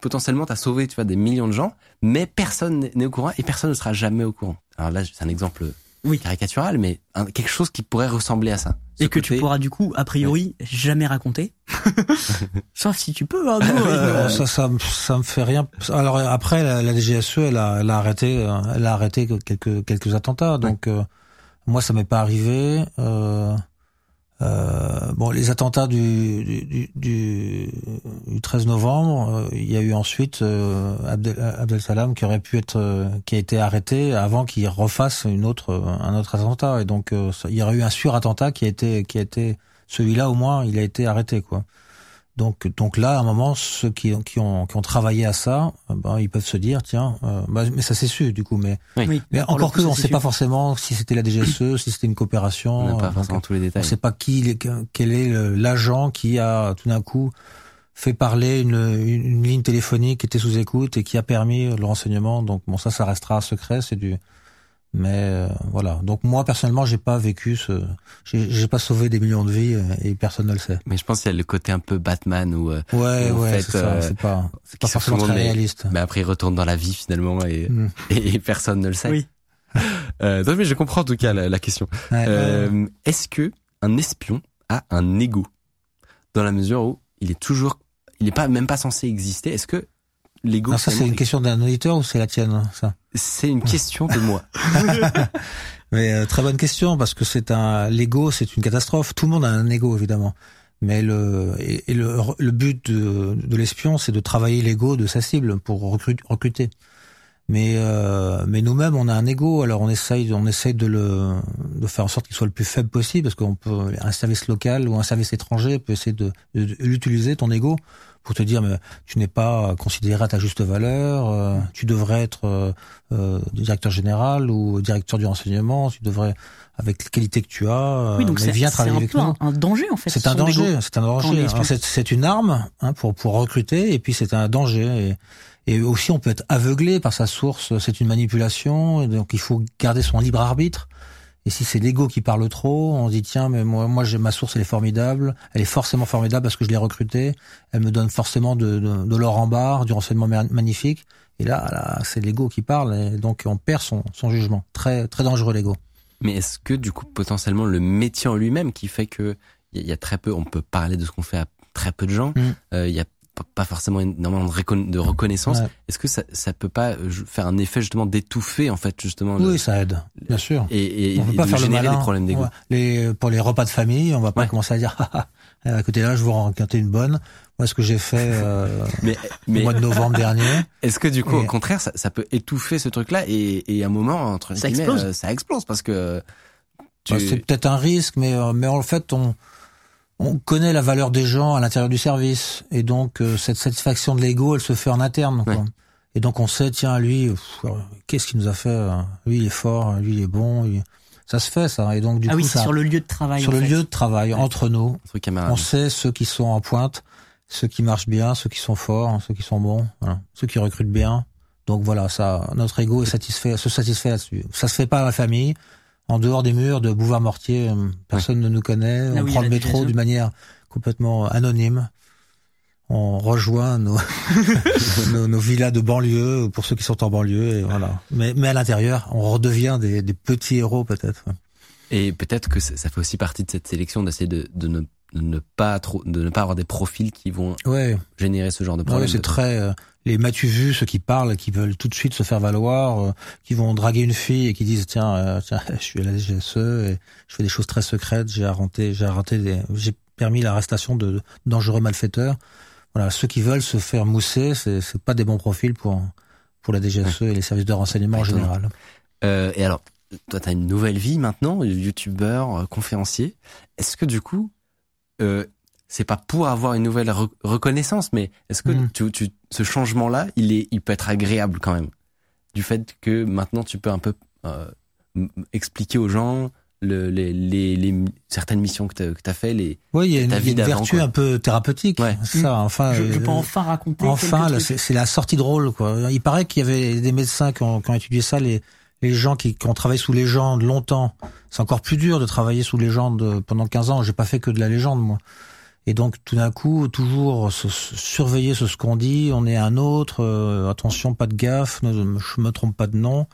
potentiellement t'as sauvé tu vois des millions de gens, mais personne n'est au courant et personne ne sera jamais au courant. Alors là c'est un exemple Oui. caricatural, mais un- quelque chose qui pourrait ressembler à ça. Et que tu pourras du coup, a priori, jamais raconter. Sauf si tu peux, hein, nous, Oui, euh, non, ça, ça, me- ça me fait rien. Alors après, la, la DGSE, elle a, elle a arrêté, euh, elle a arrêté quelques quelques attentats. Donc euh, moi, ça m'est pas arrivé. Euh, euh, bon, les attentats du du, du, du 13 novembre, euh, il y a eu ensuite euh, Abdel, Abdel Salam qui aurait pu être, euh, qui a été arrêté avant qu'il refasse une autre, un autre attentat. Et donc, euh, il y aurait eu un surattentat qui a été, qui a été, celui-là au moins, il a été arrêté, quoi. Donc, donc là, à un moment, ceux qui, qui ont, qui ont travaillé à ça, euh, ben, ils peuvent se dire, tiens, euh, bah, mais ça c'est su, du coup, mais, oui. mais encore que, on c'est sait sûr. pas forcément si c'était la DGSE, si c'était une coopération. On n'a euh, pas donc, forcément tous les on détails. sait pas qui, quel est l'agent qui a tout d'un coup fait parler une, une, une ligne téléphonique qui était sous écoute et qui a permis le renseignement. Donc bon, ça, ça restera secret, c'est du. Mais euh, voilà. Donc moi personnellement, j'ai pas vécu ce, j'ai j'ai pas sauvé des millions de vies euh, et personne ne le sait. Mais je pense qu'il y a le côté un peu Batman où, euh, Ouais, ouais, c'est ça. euh, C'est pas, c'est pas forcément très réaliste. mais après il retourne dans la vie finalement et, Mm. et, personne ne le sait. Oui. Euh, non, mais je comprends en tout cas la, la question. Ouais. Euh, Est-ce que un espion a un ego? Dans la mesure où il est toujours, il n'est pas même pas censé exister Est-ce que l'ego ça, c'est une question d'un auditeur ou c'est la tienne, ça C'est une question de moi. Mais euh, très bonne question parce que c'est un l'ego, c'est une catastrophe. Tout le monde a un ego évidemment. Mais le et, et le, le but de, de l'espion, c'est de travailler l'ego de sa cible pour recru- recruter. Mais euh, mais nous-mêmes, on a un ego. Alors on essaye on essaye de le de faire en sorte qu'il soit le plus faible possible parce qu'on peut un service local ou un service étranger peut essayer de, de, de l'utiliser ton ego pour te dire mais tu n'es pas considéré à ta juste valeur, euh, tu devrais être euh, euh, directeur général ou directeur du renseignement, tu devrais avec les qualités que tu as, euh, Oui, donc mais viens travailler un avec peu nous. un, un danger en fait. C'est un danger, c'est un danger. c'est une arme hein, pour pour recruter et puis c'est un danger et, et aussi on peut être aveuglé par sa source. C'est une manipulation et donc il faut garder son libre arbitre. Et si c'est l'ego qui parle trop, on se dit tiens mais moi moi j'ai ma source elle est formidable, elle est forcément formidable parce que je l'ai recrutée, elle me donne forcément de de, de l'or en barre, du renseignement ma- magnifique. Et là, là c'est l'ego qui parle et donc on perd son son jugement. Très très dangereux l'ego. Mais est-ce que du coup potentiellement le métier en lui-même qui fait que il y, a- il y a très peu, on peut parler de ce qu'on fait à très peu de gens, Mm. euh, il y a pas forcément énormément de, reconna- de reconnaissance. Ouais. Est-ce que ça, ça peut pas euh, faire un effet justement d'étouffer en fait justement le- Oui, ça aide, bien sûr. et, et, on peut et pas de faire le générer malin. des problèmes. Ouais. Les pour les repas de famille, on va pas Ouais. commencer à dire ah, ah, à côté là, je vous raconter une bonne. Moi, ce que j'ai fait euh, Mais, au mais mois de novembre dernier. est-ce que du coup au Et- contraire ça, ça peut étouffer ce truc-là et, et à un moment entre Ça guillemets, explose. euh, ça explose parce que tu... Bah, c'est peut-être un risque, mais euh, mais en fait, on on connaît la valeur des gens à l'intérieur du service, et donc euh, cette satisfaction de l'ego, elle se fait en interne. Quoi. Ouais. Et donc on sait, tiens, lui, qu'est-ce qu'il nous a fait euh, Lui, il est fort, lui, il est bon. Ça se fait, ça. Et donc du Ah coup, oui, ça, sur le lieu de travail. sur le fait. lieu de travail, entre nous, entre. On sait ceux qui sont en pointe, ceux qui marchent bien, ceux qui sont forts, ceux qui sont bons, voilà. ceux qui recrutent bien. Donc voilà, ça, notre ego est satisfait, se satisfait là-dessus. Ça se fait pas à la famille. En dehors des murs de Bouvard-Mortier, euh, personne ne nous connaît. Là on prend le métro d'une manière complètement anonyme. On rejoint nos, nos, nos villas de banlieue pour ceux qui sont en banlieue et voilà. Mais, mais à l'intérieur, on redevient des, des petits héros peut-être. Et peut-être que ça ça fait aussi partie de cette sélection d'essayer de, de, ne, de ne pas trop, de ne pas avoir des profils qui vont Ouais. générer ce genre de Ouais, problème. c'est très euh, les m'as-tu vu ceux qui parlent, qui veulent tout de suite se faire valoir, euh, qui vont draguer une fille et qui disent tiens euh, tiens je suis à la DGSE et je fais des choses très secrètes, j'ai arrêté j'ai des j'ai permis l'arrestation de dangereux malfaiteurs. Voilà, ceux qui veulent se faire mousser, c'est c'est pas des bons profils pour pour la DGSE et les services de renseignement en général. Et alors, toi, tu as une nouvelle vie maintenant, youtubeur, conférencier. Est-ce que du coup, euh, c'est pas pour avoir une nouvelle re- reconnaissance, mais est-ce que Mm. tu, tu, ce changement-là, il est, il peut être agréable quand même, du fait que maintenant tu peux un peu euh, m- expliquer aux gens le, les, les, les certaines missions que tu as fait, les. Oui, il y a une, y a vertu quoi. un peu thérapeutique. Ouais. C'est ça, enfin. Je, je euh, peux enfin raconter. Enfin, c'est c'est la sortie drôle, quoi. Il paraît qu'il y avait des médecins qui ont, qui ont étudié ça, les, les gens qui, qui ont travaillé sous légende longtemps. C'est encore plus dur de travailler sous légende pendant 15 ans. J'ai pas fait que de la légende, moi. Et donc, tout d'un coup, toujours se, se surveiller sur ce qu'on dit. On est un autre. euh, attention, pas de gaffe. Ne, je me trompe pas de nom.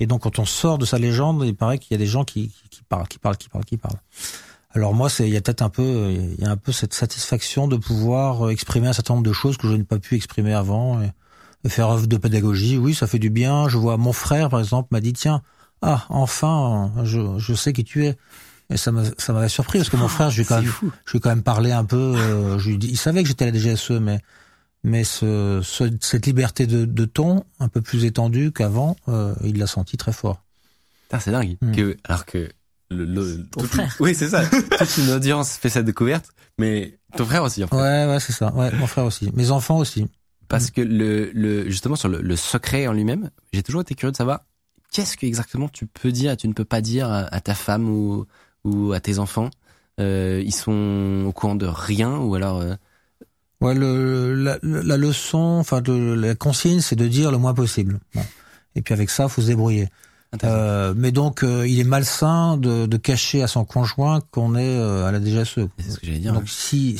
Et donc quand on sort de sa légende, il paraît qu'il y a des gens qui, qui, qui parlent, qui parlent, qui parlent, qui parlent. Alors moi, il y a peut-être un peu, il y a un peu cette satisfaction de pouvoir exprimer un certain nombre de choses que je n'ai pas pu exprimer avant. Faire œuvre de pédagogie, oui, ça fait du bien. Je vois mon frère, par exemple, m'a dit tiens, ah, enfin, je, je sais qui tu es. Et ça m'a ça m'avait surpris parce que mon frère, je lui ai quand même, je lui ai quand même parlé un peu. Euh, je lui dis, il savait que j'étais à la DGSE, mais mais ce, ce, cette liberté de, de, ton un peu plus étendue qu'avant, euh, il l'a senti très fort. C'est dingue. Mm. Que, alors que le, le ton frère. Oui, c'est ça. Toute une audience fait cette découverte, mais ton frère aussi. En fait. Ouais, ouais, c'est ça. Ouais, mon frère aussi. Mes enfants aussi. Parce que le, le justement sur le, le secret en lui-même, j'ai toujours été curieux de savoir qu'est-ce que exactement tu peux dire, tu ne peux pas dire à, ta femme ou ou à tes enfants? Euh, ils sont au courant de rien ou alors. Euh... Ouais, le, la, la, leçon, enfin de la consigne, c'est de dire le moins possible. Bon. Et puis avec ça, faut se débrouiller. Euh, mais donc, euh, il est malsain de, de, cacher à son conjoint qu'on est euh, à la DGSE. C'est ce que j'allais dire. Donc, si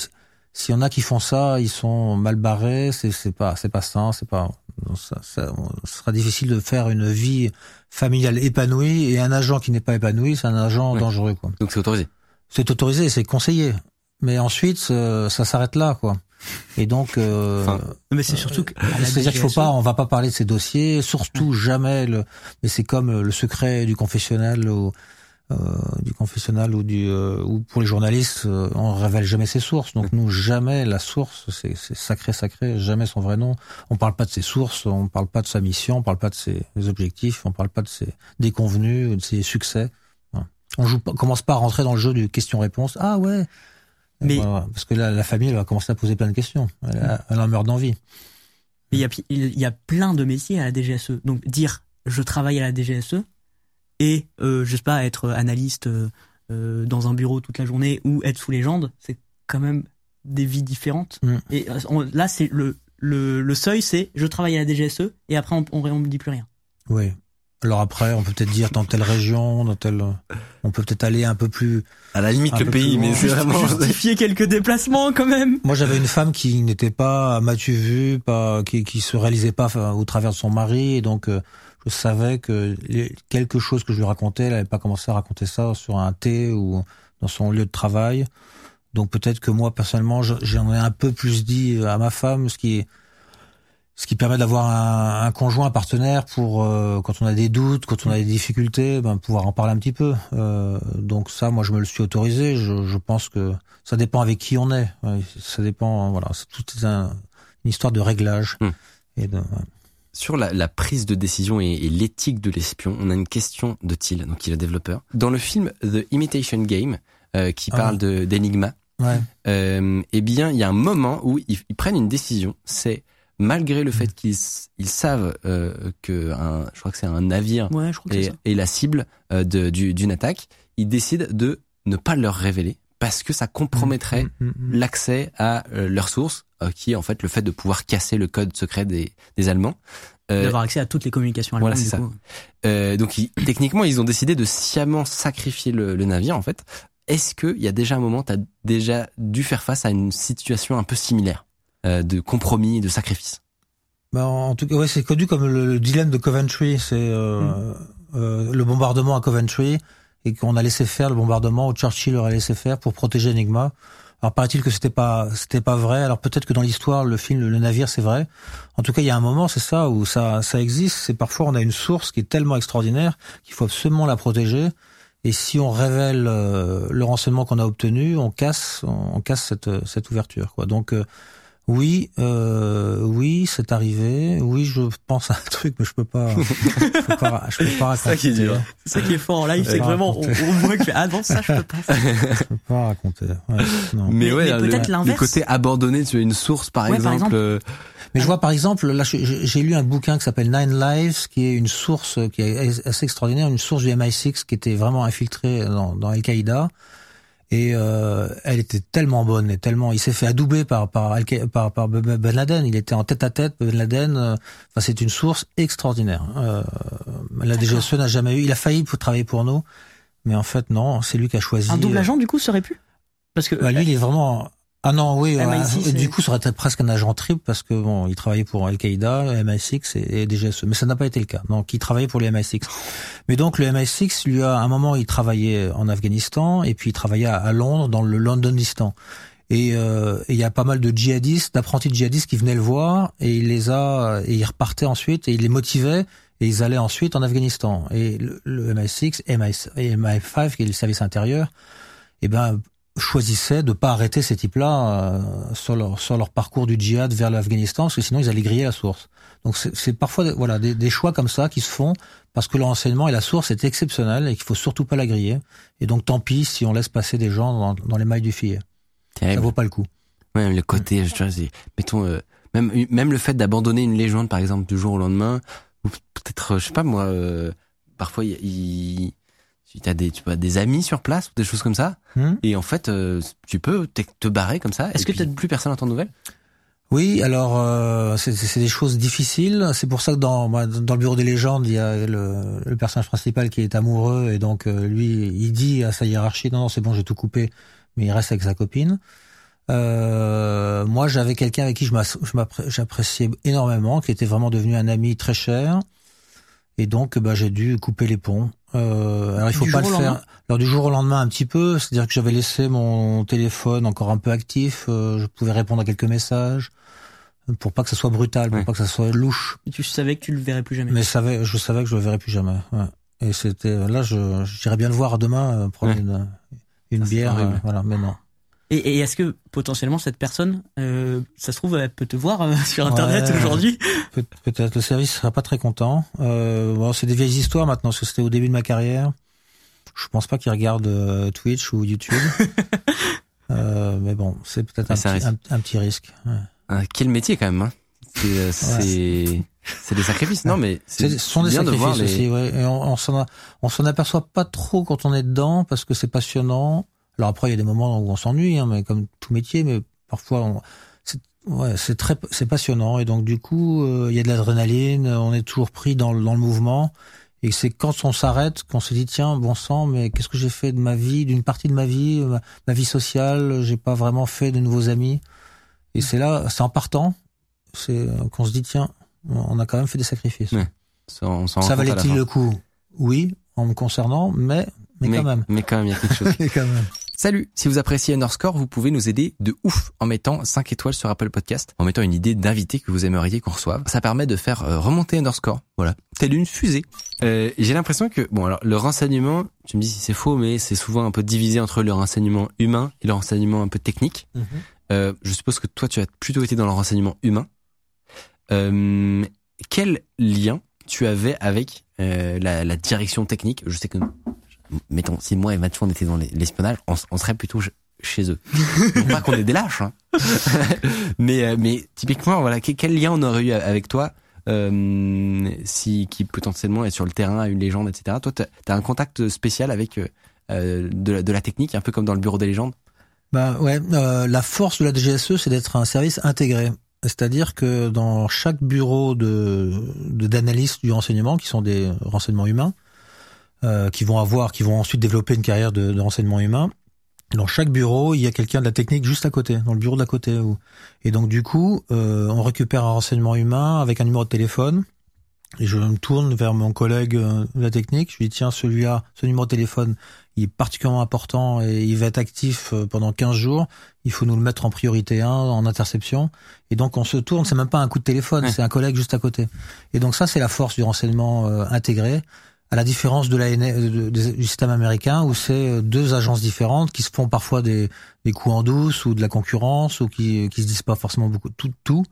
s'il y en a qui font ça, ils sont mal barrés. C'est c'est pas c'est pas sain. C'est pas ça, ça, sera difficile de faire une vie familiale épanouie et un agent qui n'est pas épanoui, c'est un agent dangereux quoi. Donc c'est autorisé. C'est autorisé, c'est conseillé. Mais ensuite, ça, s'arrête là quoi. Et donc, euh, mais c'est surtout que c'est-à-dire qu'il faut pas, on va pas parler de ces dossiers, surtout jamais. Le, mais c'est comme le secret du confessionnal ou euh, du confessionnal ou du euh, ou pour les journalistes, euh, on révèle jamais ses sources. Donc nous jamais la source, c'est sacré sacré, jamais son vrai nom. On parle pas de ses sources, on parle pas de sa mission, on parle pas de ses objectifs, on parle pas de ses déconvenus, de ses succès. On joue pas, commence pas à rentrer dans le jeu du question-réponse. Ah ouais. Mais parce que là, la famille elle va commencer à poser plein de questions. Elle, elle en meurt d'envie. Il y a il y a plein de métiers à la DGSE. Donc dire je travaille à la DGSE, et euh, je sais pas être analyste euh, euh, dans un bureau toute la journée ou être sous légende, c'est quand même des vies différentes. Mm. Et euh, là, c'est le, le, le seuil, c'est je travaille à la DGSE et après on, on, on me dit plus rien. Oui. Alors après, on peut peut-être dire dans telle région, dans telle, on peut peut-être aller un peu plus. À la limite le pays, mais c'est vraiment justifier quelques déplacements quand même. Moi, j'avais une femme qui n'était pas, m'as-tu vu, pas, qui, qui se réalisait pas au travers de son mari, et donc je savais que quelque chose que je lui racontais, elle n'avait pas commencé à raconter ça sur un thé ou dans son lieu de travail. Donc peut-être que moi personnellement, j'en ai un peu plus dit à ma femme, ce qui ce qui permet d'avoir un, un, conjoint, un partenaire pour euh, quand on a des doutes, quand on a des difficultés, ben, pouvoir en parler un petit peu. Euh, donc ça, moi, je me le suis autorisé. Je, je, pense que ça dépend avec qui on est. Ça dépend. Voilà, c'est toute un, une histoire de réglage. Hum. Et de, sur la, la, prise de décision et, et l'éthique de l'espion, on a une question de Thiel, donc il est développeur. Dans le film The Imitation Game, euh, qui ah. parle de d'Enigma, ouais. euh, eh bien, il y a un moment où ils, ils prennent une décision. C'est malgré le fait mm. qu'ils ils savent euh, que un, je crois que c'est un navire ouais, et, la cible euh, d'une attaque, ils décident de ne pas leur révéler parce que ça compromettrait mm, mm, l'accès à euh, leurs sources euh, qui est en fait le fait de pouvoir casser le code secret des, des Allemands. Euh, D'avoir accès à toutes les communications allemandes. Voilà, c'est ça. Euh, donc techniquement, ils ont décidé de sciemment sacrifier le, le navire en fait. Est-ce qu'il y a déjà un moment, tu as déjà dû faire face à une situation un peu similaire euh, de compromis, de sacrifice? Bah, En tout cas, ouais, c'est connu comme le, dilemme de Coventry. C'est euh, mm. le bombardement à Coventry et qu'on a laissé faire le bombardement, où Churchill aurait laissé faire pour protéger Enigma. Alors paraît-il que c'était pas c'était pas vrai. Alors peut-être que dans l'histoire le film le navire c'est vrai. En tout cas il y a un moment c'est ça où ça ça existe. C'est parfois on a une source qui est tellement extraordinaire qu'il faut absolument la protéger. Et si on révèle euh, le renseignement qu'on a obtenu, on casse on, casse cette cette ouverture quoi. Donc euh, oui, euh, oui, c'est arrivé. Oui, je pense à un truc, mais je peux pas. je peux pas, je peux pas raconter. C'est ça qui est dur. C'est ça qui est fort en live, c'est que vraiment, on, on, voit que ah non, ça je peux pas. je peux pas raconter. Ouais, non. Mais, ouais, mais peut-être l'inverse. Le côté abandonné, tu as une source par, ouais, exemple, par exemple. euh... Mais je vois par exemple, là, j'ai lu un bouquin qui s'appelle Nine Lives, qui est une source qui est assez extraordinaire, une source du MI6 qui était vraiment infiltrée dans, dans Al-Qaïda et euh, elle était tellement bonne et tellement il s'est fait adouber par par par, par Ben Laden. Il était en tête à tête Ben Laden euh, enfin c'est une source extraordinaire euh, la DGSE n'a jamais eu il a failli pour travailler pour nous mais en fait non c'est lui qui a choisi un double agent du coup serait pu parce que bah, lui il est vraiment Ah non, oui. MI6, euh, c'est- du coup, ça aurait été presque un agent triple parce que bon, il travaillait pour Al-Qaïda, MI6 et, et DGSE, mais ça n'a pas été le cas. Donc, il travaillait pour le MI6. Mais donc, le MI6, lui, à un moment, il travaillait en Afghanistan et puis il travaillait à, à Londres, dans le Londonistan. Et euh, et il y a pas mal de djihadistes, d'apprentis djihadistes qui venaient le voir et il les a, et ils repartaient ensuite et il les motivait et ils allaient ensuite en Afghanistan. Et le, le MI6, MI, et MI5, qui est le service intérieur, eh ben choisissaient de pas arrêter ces types-là euh, sur leur sur leur parcours du djihad vers l'Afghanistan parce que sinon ils allaient griller la source. Donc c'est c'est parfois voilà des, des choix comme ça qui se font parce que le renseignement et la source est exceptionnelle et qu'il faut surtout pas la griller. Et donc tant pis si on laisse passer des gens dans, dans les mailles du filet. Ça Terrible. vaut pas le coup. Ouais, le côté, je c'est- mettons, euh, même même le fait d'abandonner une légende, par exemple, du jour au lendemain, ou peut-être, je sais pas moi, euh, parfois il, il si t'as des, tu vois, des amis sur place ou des choses comme ça, Hmm et en fait, euh, tu peux te, barrer comme ça. Est-ce que t'as- plus personne n'entend de nouvelles? Oui, alors euh, c'est des choses difficiles. C'est pour ça que dans dans le bureau des légendes, il y a le, le personnage principal qui est amoureux et donc euh, lui, il dit à sa hiérarchie non non c'est bon j'ai tout coupé, mais il reste avec sa copine. Euh, moi, j'avais quelqu'un avec qui j'appréciais énormément, qui était vraiment devenu un ami très cher, et donc bah, j'ai dû couper les ponts. Euh, alors il faut Du pas le faire. Alors du jour au lendemain un petit peu, c'est-à-dire que j'avais laissé mon téléphone encore un peu actif, euh, je pouvais répondre à quelques messages pour pas que ça soit brutal, pour Ouais. pas que ça soit louche. Et tu savais que tu le verrais plus jamais. Mais savais, je savais que je le verrais plus jamais. Ouais. Et c'était là, je j'irais bien le voir demain euh, prendre Ouais. une, une bière, euh, voilà. Mais non. Et, et est-ce que potentiellement cette personne, euh, ça se trouve, elle peut te voir euh, sur Internet Ouais. aujourd'hui? Peut- Peut-être le service sera pas très content. Euh, bon, c'est des vieilles histoires maintenant, parce que c'était au début de ma carrière. Je pense pas qu'ils regardent euh, Twitch ou YouTube. euh, mais bon, c'est peut-être un, petit- un, un petit risque. ouais. Ah, Quel métier quand même. Hein. C'est, euh, c'est, c'est des sacrifices, non mais C'est- c'est Ce sont des bien de sacrifices voir les. aussi, ouais. Et on, on s'en a- on s'en aperçoit pas trop quand on est dedans parce que c'est passionnant. Alors après, il y a des moments où on s'ennuie, hein, mais comme tout métier, mais parfois, on, c'est, ouais, c'est très, c'est passionnant. Et donc du coup, euh, il y a de l'adrénaline, on est toujours pris dans, le- dans le mouvement. Et c'est quand on s'arrête qu'on se dit tiens, bon sang, mais qu'est-ce que j'ai fait de ma vie, d'une partie de ma vie, ma, ma vie sociale, j'ai pas vraiment fait de nouveaux amis. Et c'est là, c'est en partant, c'est euh, qu'on se dit tiens, on a quand même fait des sacrifices. Ouais. Ça, on valait-il le coup? Oui, en me concernant, mais, mais, quand même. Mais quand même, il y a quelque chose. Mais quand même. Salut, si vous appréciez Underscore, vous pouvez nous aider de ouf en mettant 5 étoiles sur Apple Podcast, en mettant une idée d'invité que vous aimeriez qu'on reçoive. Ça permet de faire euh, remonter Underscore, voilà, telle une fusée. Euh, J'ai l'impression que, bon alors, le renseignement, tu me dis si c'est faux, mais c'est souvent un peu divisé entre le renseignement humain et le renseignement un peu technique. Euh, je suppose que toi, tu as plutôt été dans le renseignement humain. Euh, quel lien tu avais avec euh, la, la direction technique? Je sais que, mettons, si moi et Mathieu on était dans les- l'espionnage, on, serait plutôt ch- chez eux. non pas qu'on est des lâches, hein. mais euh, mais typiquement, voilà, quel, lien on aurait eu avec toi euh, si qui potentiellement est sur le terrain, a une légende, etc. Toi, t'as as un contact spécial avec euh, euh, de, la, technique, un peu comme dans le bureau des légendes? Bah ouais, euh, la force de la DGSE, c'est d'être un service intégré. C'est-à-dire que dans chaque bureau de- d'analystes du renseignement, qui sont des renseignements humains, euh, qui vont avoir, qui vont ensuite développer une carrière de, de renseignement humain, dans chaque bureau, il y a quelqu'un de la technique juste à côté, dans le bureau d'à côté. où- Et donc du coup, euh, on récupère un renseignement humain avec un numéro de téléphone. Et je me tourne vers mon collègue euh, de la technique. Je lui dis tiens, celui-là, ce numéro de téléphone, il est particulièrement important et il va être actif euh, pendant 15 jours. Il faut nous le mettre en priorité 1, en interception. Et donc on se tourne, c'est même pas un coup de téléphone, Ouais. c'est un collègue juste à côté. Et donc ça, c'est la force du renseignement euh, intégré, à la différence de la du système américain où c'est euh, deux agences différentes qui se font parfois des, des coups en douce ou de la concurrence ou qui qui se disent pas forcément beaucoup tout tout.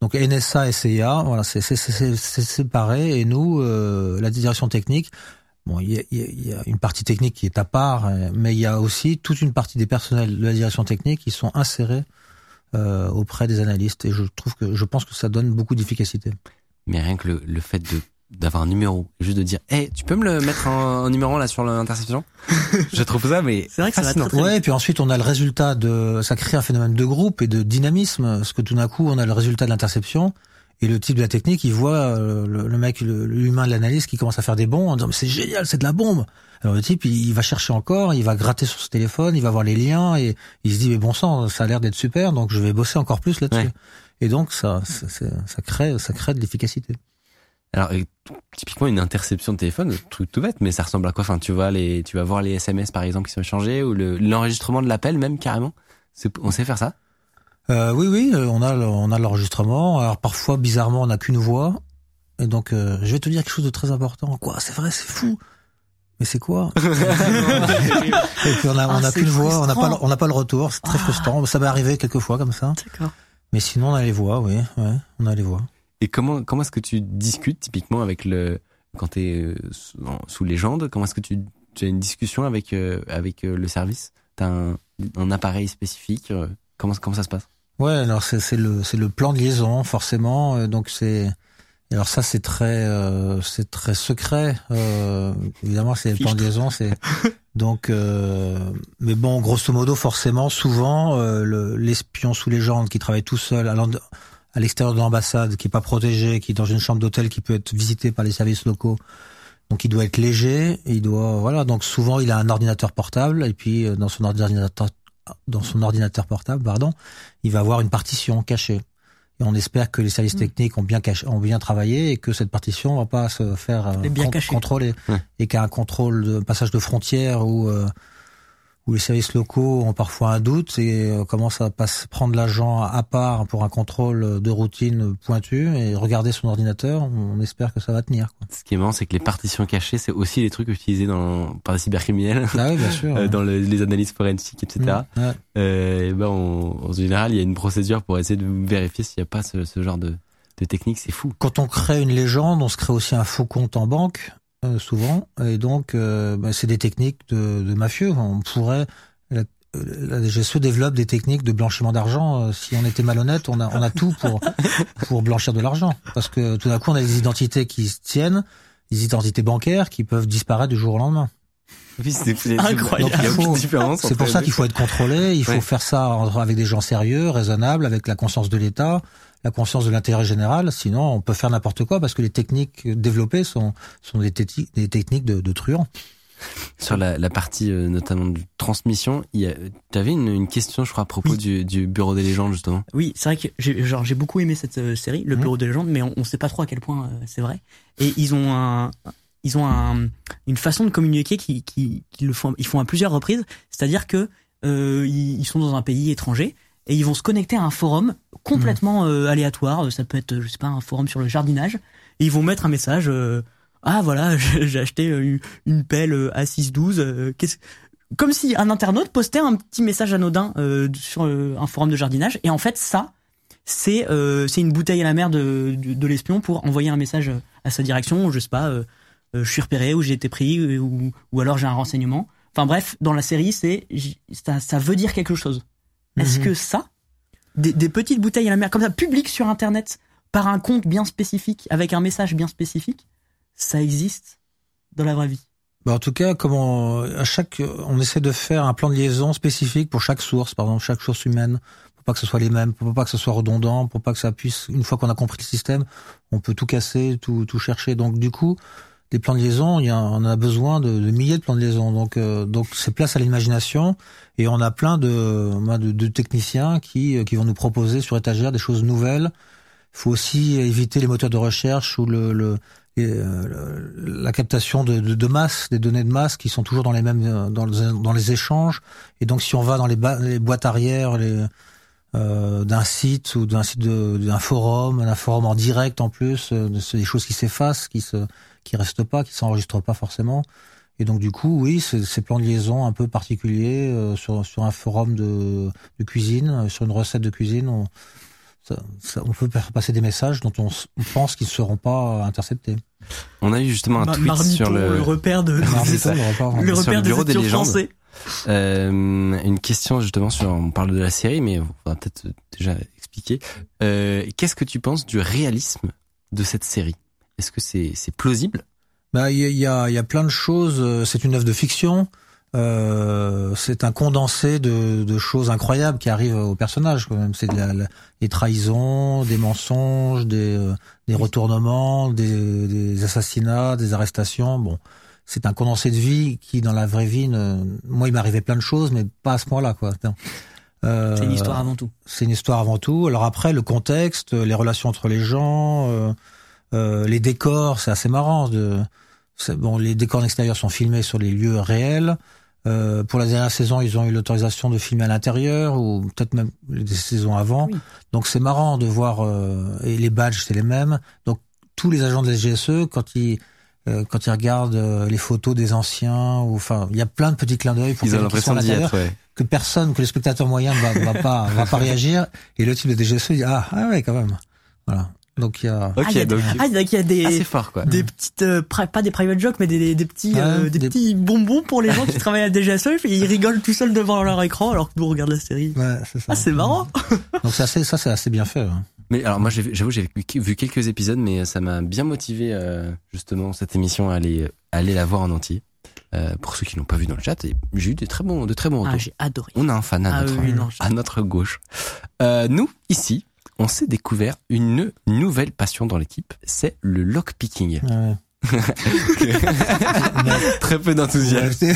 Donc NSA et CIA, voilà, c'est séparé et nous, euh, la direction technique, bon, il y a, y a une partie technique qui est à part, euh, mais il y a aussi toute une partie des personnels de la direction technique qui sont insérés euh, auprès des analystes et je trouve que je pense que ça donne beaucoup d'efficacité. Mais rien que le, le fait de d'avoir un numéro, juste de dire, hey, tu peux me le mettre en, en numéro là sur l'interception Je trouve ça, mais C'est vrai que ça va fascinant. très, très Ouais, et puis ensuite on a le résultat de, ça crée un phénomène de groupe et de dynamisme, parce que tout d'un coup on a le résultat de l'interception, Et le type de la technique, il voit euh, le, le mec, le- l'humain de l'analyse qui commence à faire des bons en disant mais c'est génial, c'est de la bombe. Alors le type, il, il va chercher encore, il va gratter sur ce téléphone, il va voir les liens et il se dit mais bon sang, ça a l'air d'être super, donc je vais bosser encore plus là-dessus. Ouais. Et donc ça, ça, ça- ça crée, ça crée de l'efficacité. Alors, typiquement, une interception de téléphone, truc tout bête, mais ça ressemble à quoi? Enfin, tu vois les, tu vas voir les SMS par exemple qui sont échangés ou le- l'enregistrement de l'appel même carrément? C'est- On sait faire ça? Euh, oui, oui, euh, on a, le- on a l'enregistrement. Alors parfois, bizarrement, on n'a qu'une voix. Et donc, euh, je vais te dire quelque chose de très important. Quoi C'est vrai, c'est fou. Mais c'est quoi? Et puis on a, on Ah, a qu'une voix, on n'a pas, on n'a pas le retour. C'est très Ah. frustrant. Ça m'est arrivé quelques fois comme ça. D'accord. Mais sinon, on a les voix, oui, ouais, on a les voix. Et comment comment est-ce que tu discutes typiquement avec le quand t'es euh, sous, sous légende Comment est-ce que tu, tu as une discussion avec euh, avec euh, le service? T'as un, un appareil spécifique euh, Comment comment ça se passe? Ouais, alors c'est c'est le c'est le plan de liaison forcément. euh, donc c'est alors ça c'est très euh, c'est très secret. Euh, évidemment c'est le plan de liaison. C'est donc euh, mais bon grosso modo forcément souvent euh, le- l'espion sous légende qui travaille tout seul à à l'extérieur de l'ambassade, qui est pas protégé, qui est dans une chambre d'hôtel qui peut être visitée par les services locaux. Donc il doit être léger, il doit voilà donc souvent il a un ordinateur portable et puis euh, dans son ordinateur dans son ordinateur portable pardon il va avoir une partition cachée. Et on espère que les services Mm. techniques ont bien caché, ont bien travaillé et que cette partition va pas se faire euh, bien con- cachée. contrôler Ouais. et qu'il y a un contrôle de passage de frontières où euh, où les services locaux ont parfois un doute et euh, commencent à prendre l'agent à part pour un contrôle de routine pointu et regarder son ordinateur. On espère que ça va tenir. Quoi. Ce qui est marrant, c'est que les partitions cachées, c'est aussi les trucs utilisés dans par les cybercriminels, Ah oui, bien sûr. euh, ouais. dans le- les analyses forensiques, etc. Mm, ouais. Euh, et ben, on- en général, il y a une procédure pour essayer de vérifier s'il n'y a pas ce, ce genre de, de technique. C'est fou. Quand on crée une légende, on se crée aussi un faux compte en banque, euh, souvent, et donc euh, bah, c'est des techniques de, de mafieux. On pourrait la, la DGSE développe des techniques de blanchiment d'argent. Euh, Si on était malhonnête, on a on a tout pour pour blanchir de l'argent, parce que tout d'un coup on a des identités qui se tiennent, des identités bancaires qui peuvent disparaître du jour au lendemain. Oui, c'est Incroyable. C'est pour ça qu'il faut être contrôlé. Il faut Ouais. faire ça avec des gens sérieux, raisonnables, avec la conscience de l'État, la conscience de l'intérêt général. Sinon, on peut faire n'importe quoi parce que les techniques développées sont sont des, des techniques de, de truands. Sur la, la partie euh, notamment de transmission, il y a, t'avais une, une question, je crois, à propos Oui. du, du bureau des légendes justement. Oui, c'est vrai que j'ai genre j'ai beaucoup aimé cette euh, série, Le Mhm. Bureau des légendes, mais on, on sait pas trop à quel point euh, c'est vrai. Et ils ont un ils ont un, une façon de communiquer qui, qui, qui le font ils font à plusieurs reprises. C'est-à-dire que euh, ils, ils sont dans un pays étranger et ils vont se connecter à un forum complètement euh, aléatoire. Ça peut être je sais pas un forum sur le jardinage. Et ils vont mettre un message. euh, ah voilà, j'ai acheté euh, une pelle euh, A612. euh, comme si un internaute postait un petit message anodin sur un forum de jardinage. Et en fait, ça, c'est c'est une bouteille à la mer de, de, de l'espion pour envoyer un message à sa direction. Je sais pas, je suis repéré ou j'ai été pris ou, ou alors j'ai un renseignement. Enfin bref, dans la série, c'est ça, ça veut dire quelque chose. Est-ce Mhm. que ça, des, des petites bouteilles à la mer comme ça, publiques sur Internet, par un compte bien spécifique, avec un message bien spécifique, ça existe dans la vraie vie? Bah, en tout cas, comment à chaque, on essaie de faire un plan de liaison spécifique pour chaque source, par exemple chaque source humaine, pour pas que ce soit les mêmes, pour pas que ce soit redondant, pour pas que ça puisse, une fois qu'on a compris le système, on peut tout casser, tout, tout chercher. Donc du coup, des plans de liaison, il y a, on a besoin de, de milliers de plans de liaison. Donc euh, donc c'est place à l'imagination et on a plein de, bah, de, de techniciens qui qui vont nous proposer sur étagère des choses nouvelles. Il faut aussi éviter les moteurs de recherche ou le, euh, le- la captation de, de, de masse, des données de masse qui sont toujours dans les mêmes euh, dans, les- dans les échanges. Et donc, si on va dans les, les boîtes arrière les, euh, d'un site ou d'un site d'un forum, d'un forum en direct en plus, euh, c'est des choses qui s'effacent, qui se qui restent pas, qui s'enregistrent pas forcément. Et donc du coup, oui, ces plans de liaison un peu particuliers euh, sur sur un forum de, de cuisine, euh, sur une recette de cuisine, on, ça, ça- on peut faire passer des messages dont on, pense qu'ils ne seront pas interceptés. On a eu justement un tweet Marmiton, sur le, repère de Marmiton, le repas, le Sur le repère des bureau des espions légendes. français. Euh, une question justement sur, on parle de la série, mais on va peut-être déjà expliquer. Euh, Qu'est-ce que tu penses du réalisme de cette série? Est-ce que c'est c'est plausible? Bah, il y a, il y a, il y a plein de choses. euh, C'est une œuvre de fiction. euh, c'est un condensé de, de, choses incroyables qui arrivent aux personnages. Quand même, c'est de la, des trahisons, des mensonges, des, euh, des retournements, des, des, assassinats, des arrestations. Bon, c'est un condensé de vie qui, dans la vraie vie, ne... moi, il m'arrivait plein de choses, mais pas à ce point-là, quoi. Euh, c'est une histoire avant tout. C'est une histoire avant tout. Alors après, le contexte, les relations entre les gens, euh, les décors, c'est assez marrant. De, bon, les décors extérieurs sont filmés sur les lieux réels. Euh, pour la dernière saison, ils ont eu l'autorisation de filmer à l'intérieur ou peut-être même des saisons avant. Donc c'est marrant de voir euh, et les badges c'est les mêmes. Donc tous les agents de la GSE quand ils euh, quand ils regardent euh, les photos des anciens ou enfin il y a plein de petits clins d'œil pour ils ont l'impression d'y être que personne que le spectateur moyen va, va pas va pas réagir et le type de DGSE dit ah ah ouais quand même voilà donc il y a. ah, il y a, donc... il y a des. Assez fort quoi. Des petites, euh, pas des private jokes, mais des, des, petits, euh, des, petits bonbons pour les gens qui travaillent à DGSE et ils rigolent tout seuls devant leur écran alors que nous on regarde la série. Ouais, c'est ça. Ah, c'est marrant. donc c'est assez, ça c'est assez bien fait. Hein. Mais alors moi j'avoue j'ai vu quelques épisodes mais ça m'a bien motivé euh, justement cette émission à aller aller la voir en entier. Euh, pour ceux qui l'ont pas vu dans le chat, j'ai eu des très bons, de très bons ah, j'ai adoré. On a un fan à, ah notre, oui, non, à notre gauche. Euh, nous, ici, on s'est découvert une nouvelle passion dans l'équipe, c'est le lockpicking. Ouais. Très peu d'enthousiasme.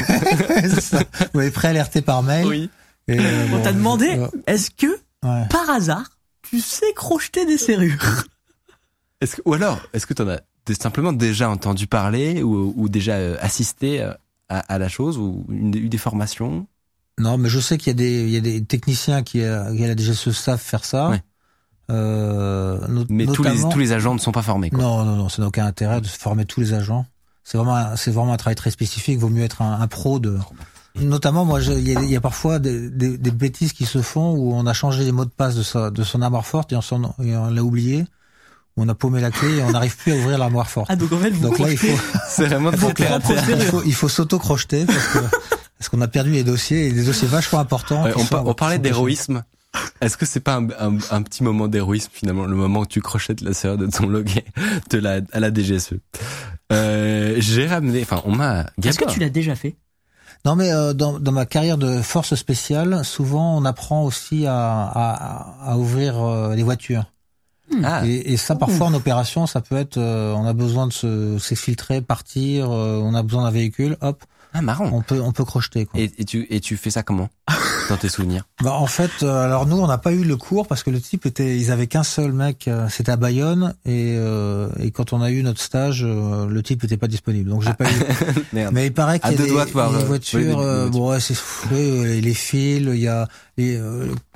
Vous avez pré-alerté par mail. Oui. Et euh, on t'a demandé, euh, est-ce que, par hasard, tu sais crocheter des serrures est-ce que, Ou alors, est-ce que tu en as simplement déjà entendu parler ou, ou déjà euh, assisté à, à, la chose ou eu des formations? Non, mais je sais qu'il y a des, il y a des techniciens qui, qui a déjà se savent faire ça. Ouais. Euh, Mais tous les, tous les agents ne sont pas formés. Quoi. Non, non, non, ça n'a aucun intérêt de former tous les agents. C'est vraiment, c'est vraiment un travail très spécifique. Il vaut mieux être un, un pro de. Notamment, moi, il y, y a, parfois des, des, des, bêtises qui se font où on a changé les mots de passe de, sa, de son armoire forte et on, on l'a oublié. On a paumé la clé et on n'arrive plus à ouvrir l'armoire forte. Ah, donc en fait, vous donc là, il faut, c'est vraiment il faut, il faut s'auto-crocheter parce que, parce qu'on a perdu les dossiers et des dossiers vachement importants. on, on, parlait d'héroïsme. Est-ce que c'est pas un, un, un petit moment d'héroïsme finalement, le moment où tu crochettes la sœur de ton loguet de la, à la DGSE euh, J'ai ramené, enfin on m'a... Est-ce que tu l'as déjà fait? Non mais euh, dans, dans, ma carrière de force spéciale, souvent on apprend aussi à, à, à ouvrir euh, les voitures. Hmm. Ah. Et, et, ça, parfois en opération, ça peut être, euh, on a besoin de s'exfiltrer, partir, on a besoin d'un véhicule, hop, ah marrant. On peut on peut crocheter quoi. Et, et tu et tu fais ça comment dans tes souvenirs? Bah en fait euh, alors nous on n'a pas eu le cours parce que le type était ils avaient qu'un seul mec euh, c'était à Bayonne et euh, et quand on a eu notre stage le type était pas disponible donc j'ai ah. pas eu. Mais il paraît qu'il y a des, des, voitures bon ouais, c'est les fils il y a les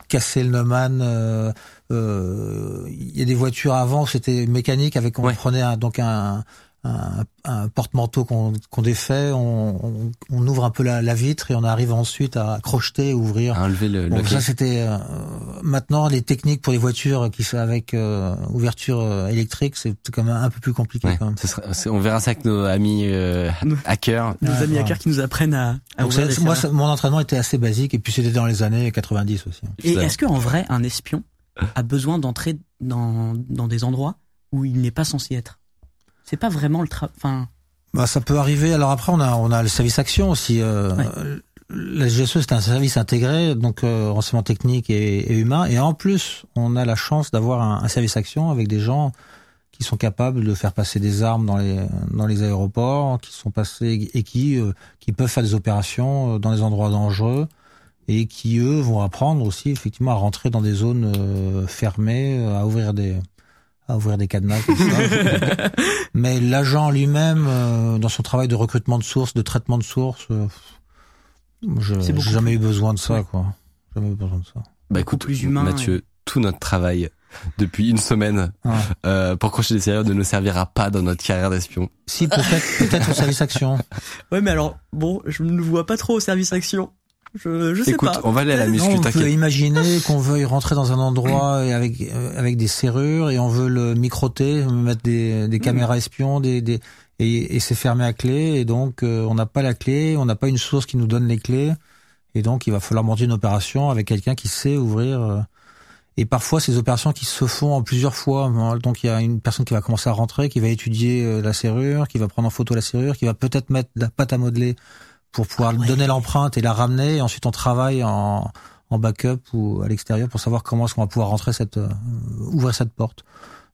casser le Neumann il y a des voitures avant c'était mécanique avec on prenait un, donc un un, un porte-manteau qu'on défait, on, on, ouvre un peu la, la, vitre et on arrive ensuite à crocheter, ouvrir. À enlever le. Donc ça c'était euh, maintenant les techniques pour les voitures qui sont avec euh, ouverture euh, électrique, c'est quand même un peu plus compliqué quand même. Sera, on verra ça avec nos amis hackers. Nos amis hackers qui nous apprennent à. à ouvrir moi, mon entraînement était assez basique et puis c'était dans les années 90 aussi. Et est-ce qu'en vrai un espion a besoin d'entrer dans dans des endroits où il n'est pas censé être? C'est pas vraiment le travail. Enfin. Bah, ça peut arriver. Alors après, on a on a le service action aussi. Euh, La GSE, c'est un service intégré, donc euh, renseignement technique et, et, humain. Et en plus, on a la chance d'avoir un, un, service action avec des gens qui sont capables de faire passer des armes dans les dans les aéroports, qui sont passés et qui euh, qui peuvent faire des opérations euh, dans des endroits dangereux et qui eux vont apprendre aussi effectivement à rentrer dans des zones euh, fermées, à ouvrir des à ouvrir des cadenas comme ça. Mais l'agent lui-même, euh, dans son travail de recrutement de sources, de traitement de sources, euh, je j'ai jamais eu besoin de ça, quoi. Jamais eu besoin de ça. Bah écoute, plus humain, Mathieu, tout notre travail depuis une semaine euh, pour crocher des serrures ne nous servira pas dans notre carrière d'espion. Si peut-être peut-être au service action. Ouais mais alors bon, je ne vois pas trop au service action. Je, je sais Écoute, pas. on va aller à la muscu. on peut imaginer qu'on veuille rentrer dans un endroit avec euh, avec des serrures et on veut le microter, mettre des, des caméras espions, des, des et, et c'est fermé à clé et donc euh, on n'a pas la clé, on n'a pas une source qui nous donne les clés et donc il va falloir monter une opération avec quelqu'un qui sait ouvrir. Euh, et parfois ces opérations qui se font en plusieurs fois. Donc il y a une personne qui va commencer à rentrer, qui va étudier la serrure, qui va prendre en photo la serrure, qui va peut-être mettre la pâte à modeler pour pouvoir Ah ouais. donner l'empreinte et la ramener. Et ensuite, on travaille en, en backup ou à l'extérieur pour savoir comment est-ce qu'on va pouvoir rentrer cette, euh, ouvrir cette porte.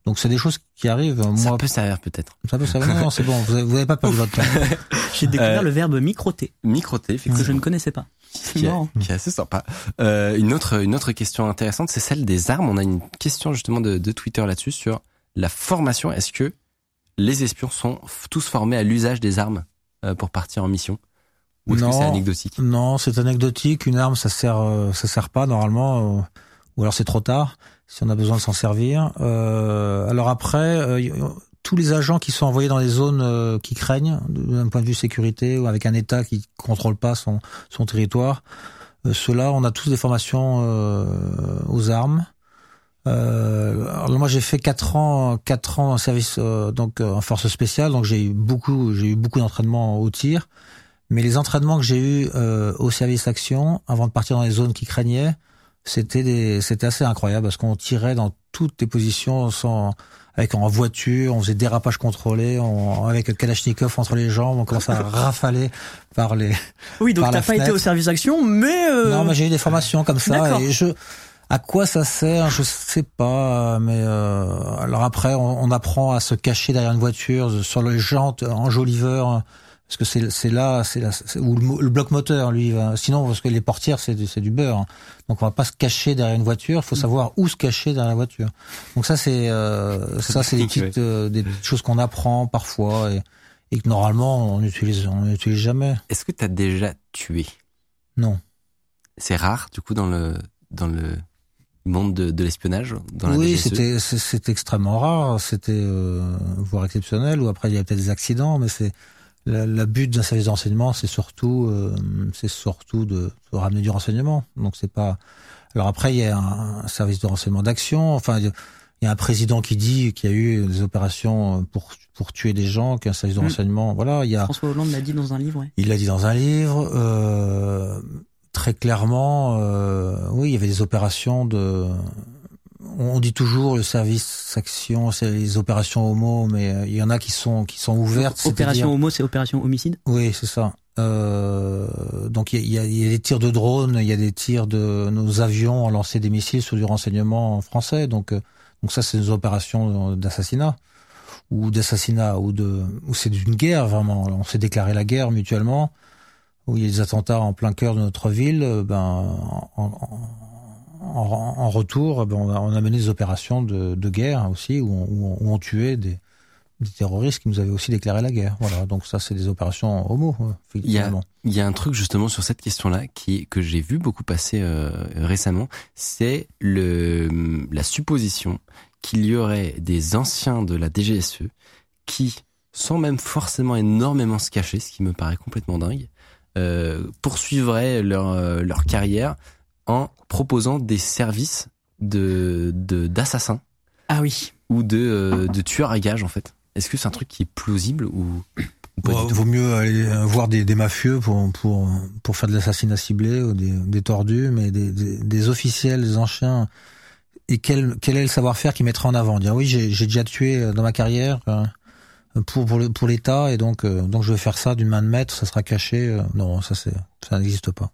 Donc, c'est des choses qui arrivent. Ça Moi, peut servir peut-être. ça peut, ça va. Non, c'est bon. Vous avez, vous avez pas perdu votre temps. J'ai découvert Euh, le verbe microter Microté, que je effectivement. ne connaissais pas. C'est qui est, qui est assez sympa. Euh, une autre une autre question intéressante, c'est celle des armes. On a une question justement de, de Twitter là-dessus sur la formation. Est-ce que les espions sont tous formés à l'usage des armes pour partir en mission? Ou est-ce que Non. c'est anecdotique Non, c'est anecdotique. Une arme, ça sert, euh, ça sert pas normalement, euh, ou alors c'est trop tard si on a besoin de s'en servir. Euh, alors après, euh, tous les agents qui sont envoyés dans les zones euh, qui craignent, d'un point de vue sécurité ou avec un État qui contrôle pas son, son territoire, ceux-là, on a tous des formations aux armes. Euh, alors moi j'ai fait quatre ans, quatre ans en service donc en force spéciale, donc j'ai eu beaucoup, j'ai eu beaucoup d'entraînement au tir. Mais les entraînements que j'ai eus euh, au service action, avant de partir dans les zones qui craignaient, c'était c'était assez incroyable parce qu'on tirait dans toutes les positions sans, avec en voiture, on faisait dérapage contrôlé, on, avec le Kalachnikov entre les jambes, on commençait à rafaler par les. Oui, donc t'as pas été au service action, mais euh, Non, mais j'ai eu des formations comme ça et je. À quoi ça sert Je sais pas, mais euh, alors après, on, on apprend à se cacher derrière une voiture, sur les jantes, enjoliveur, parce que c'est c'est là, c'est là, ou le, le bloc moteur, lui. va- Sinon, parce que les portières, c'est du- beurre. hein. Donc, on va pas se cacher derrière une voiture. Il faut savoir où se cacher derrière la voiture. Donc ça, c'est euh, ça, c'est des petites, euh, des petites choses qu'on apprend parfois et, et que normalement on n'utilise on n'utilise jamais. Est-ce que tu as déjà tué? Non. C'est rare du coup dans le dans le monde de, de l'espionnage oui, DGSE? c'était c'est- c'est extrêmement rare, c'était euh, voire exceptionnel. Ou après il y a peut-être des accidents, mais c'est la, la but d'un service de renseignement, c'est surtout euh, c'est surtout de, de ramener du renseignement. Donc c'est pas. Alors après il y a un, un service de renseignement d'action. Enfin il y a- un président qui dit qu'il y a eu des opérations pour pour tuer des gens, qu'il y a un service de Mm. renseignement. Voilà, il y a François Hollande l'a dit dans un livre. Ouais. il l'a dit dans un livre. Euh, très clairement, euh, oui, il y avait des opérations de. On dit toujours le service action, c'est les opérations homo, mais euh, il y en a qui sont qui sont ouvertes. Opération Homo, c'est opération homicide? Oui, c'est ça. Euh, donc il y y a des tirs de drones, il y a des tirs de nos avions ont lancé des missiles sur du renseignement français. Donc euh, donc ça c'est des opérations d'assassinat ou d'assassinat ou de ou c'est d'une guerre vraiment. On s'est déclaré la guerre mutuellement. Où il y a des attentats en plein cœur de notre ville, euh, ben en, en, en- en retour, ben, on, a, on a mené des opérations de, de guerre aussi où on, où on- où on tuait des, des terroristes qui nous avaient aussi déclaré la guerre. Voilà, donc ça c'est des opérations homo, euh, Il y a, il y a un truc justement sur cette question-là qui que j'ai vu beaucoup passer euh, récemment, c'est le la supposition qu'il y aurait des anciens de la DGSE qui, sans même forcément énormément se cacher, ce qui me paraît complètement dingue, euh, poursuivraient leur euh, leur carrière en proposant des services de de d'assassins Ah oui. ou de euh, de tueurs à gages en fait. Est-ce que c'est un truc qui est plausible ou, ou pas Bon, du tout vaut mieux aller voir des, des mafieux pour, pour, pour faire de l'assassinat ciblé ou des, des tordus, mais des, des, des officiels, des anciens. Et quel, quel est le savoir-faire qu'ils mettraient en avant? Dire oui, j'ai j'ai déjà tué euh, dans ma carrière euh, pour, pour, le- pour l'État et donc, euh, donc je vais faire ça d'une main de maître, ça sera caché. euh, Non, ça, c'est ça n'existe pas.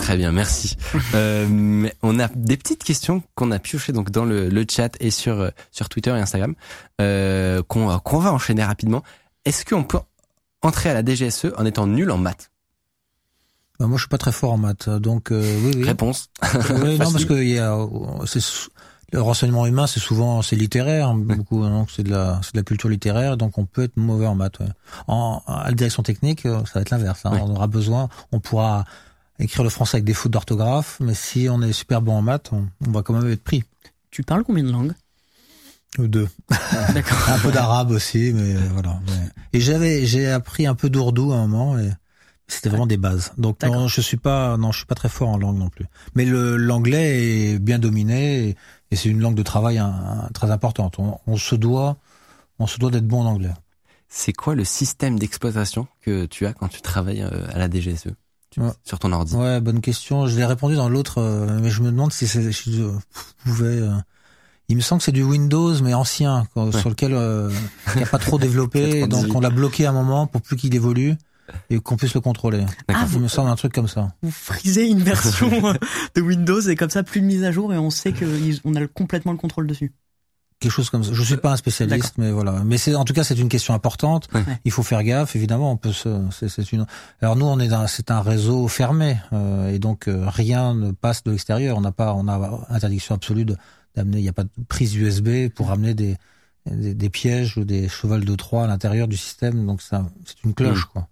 Très bien, merci. euh, on a des petites questions qu'on a piochées donc dans le, le chat et sur euh, sur Twitter et Instagram euh, qu'on qu'on va enchaîner rapidement. Est-ce qu'on peut entrer à la DGSE en étant nul en maths? Bah, moi, je suis pas très fort en maths, donc euh, oui, oui. Réponse. Oui, non, parce que il y a, sou- le renseignement humain, c'est souvent c'est littéraire, hein, beaucoup. Donc c'est de la, c'est de la culture littéraire, donc on peut être mauvais en maths. ouais. En à la direction technique, euh, ça va être l'inverse. hein. Ouais. On aura besoin, on pourra écrire le français avec des fautes d'orthographe, mais si on est super bon en maths, on, on va quand même être pris. Tu parles combien de langues? Ou deux. D'accord. Un peu d'arabe aussi, mais euh, voilà. Mais- Et j'avais, j'ai appris un peu d'ourdou à un moment et c'était vraiment des bases. Donc non, je suis pas, non, je suis pas très fort en langue non plus. Mais le l'anglais est bien dominé et, et c'est une langue de travail très importante. On, on se doit, on se doit d'être bon en anglais. C'est quoi le système d'exploitation que tu as quand tu travailles euh, à la DGSE Tu- Ouais. sur ton ordi Ouais, bonne question. Je l'ai répondu dans l'autre, euh, mais je me demande si, c'est- si je pouvais. euh, il me semble que c'est du Windows, mais ancien, quoi, Ouais. sur lequel euh, il n'y a pas trop développé, donc on l'a bloqué à un moment pour plus qu'il évolue. et qu'on puisse le contrôler. Ah, Il me semble un truc comme ça. Vous frisez une version euh, de Windows et comme ça plus de mise à jour et on sait qu'on a le- complètement le contrôle dessus. Quelque chose comme ça. Je suis pas un spécialiste, mais voilà. Mais c'est en tout cas c'est une question importante. Ouais. Il faut faire gaffe, évidemment. On peut se, c'est, une. Alors nous on est dans, c'est un réseau fermé euh, et donc euh, rien ne passe de l'extérieur. On n'a pas, on a interdiction absolue de, d'amener. Il n'y a pas de prise USB pour amener des, des, des pièges ou des chevals de Troie à l'intérieur du système. Donc ça, c'est une cloche quoi.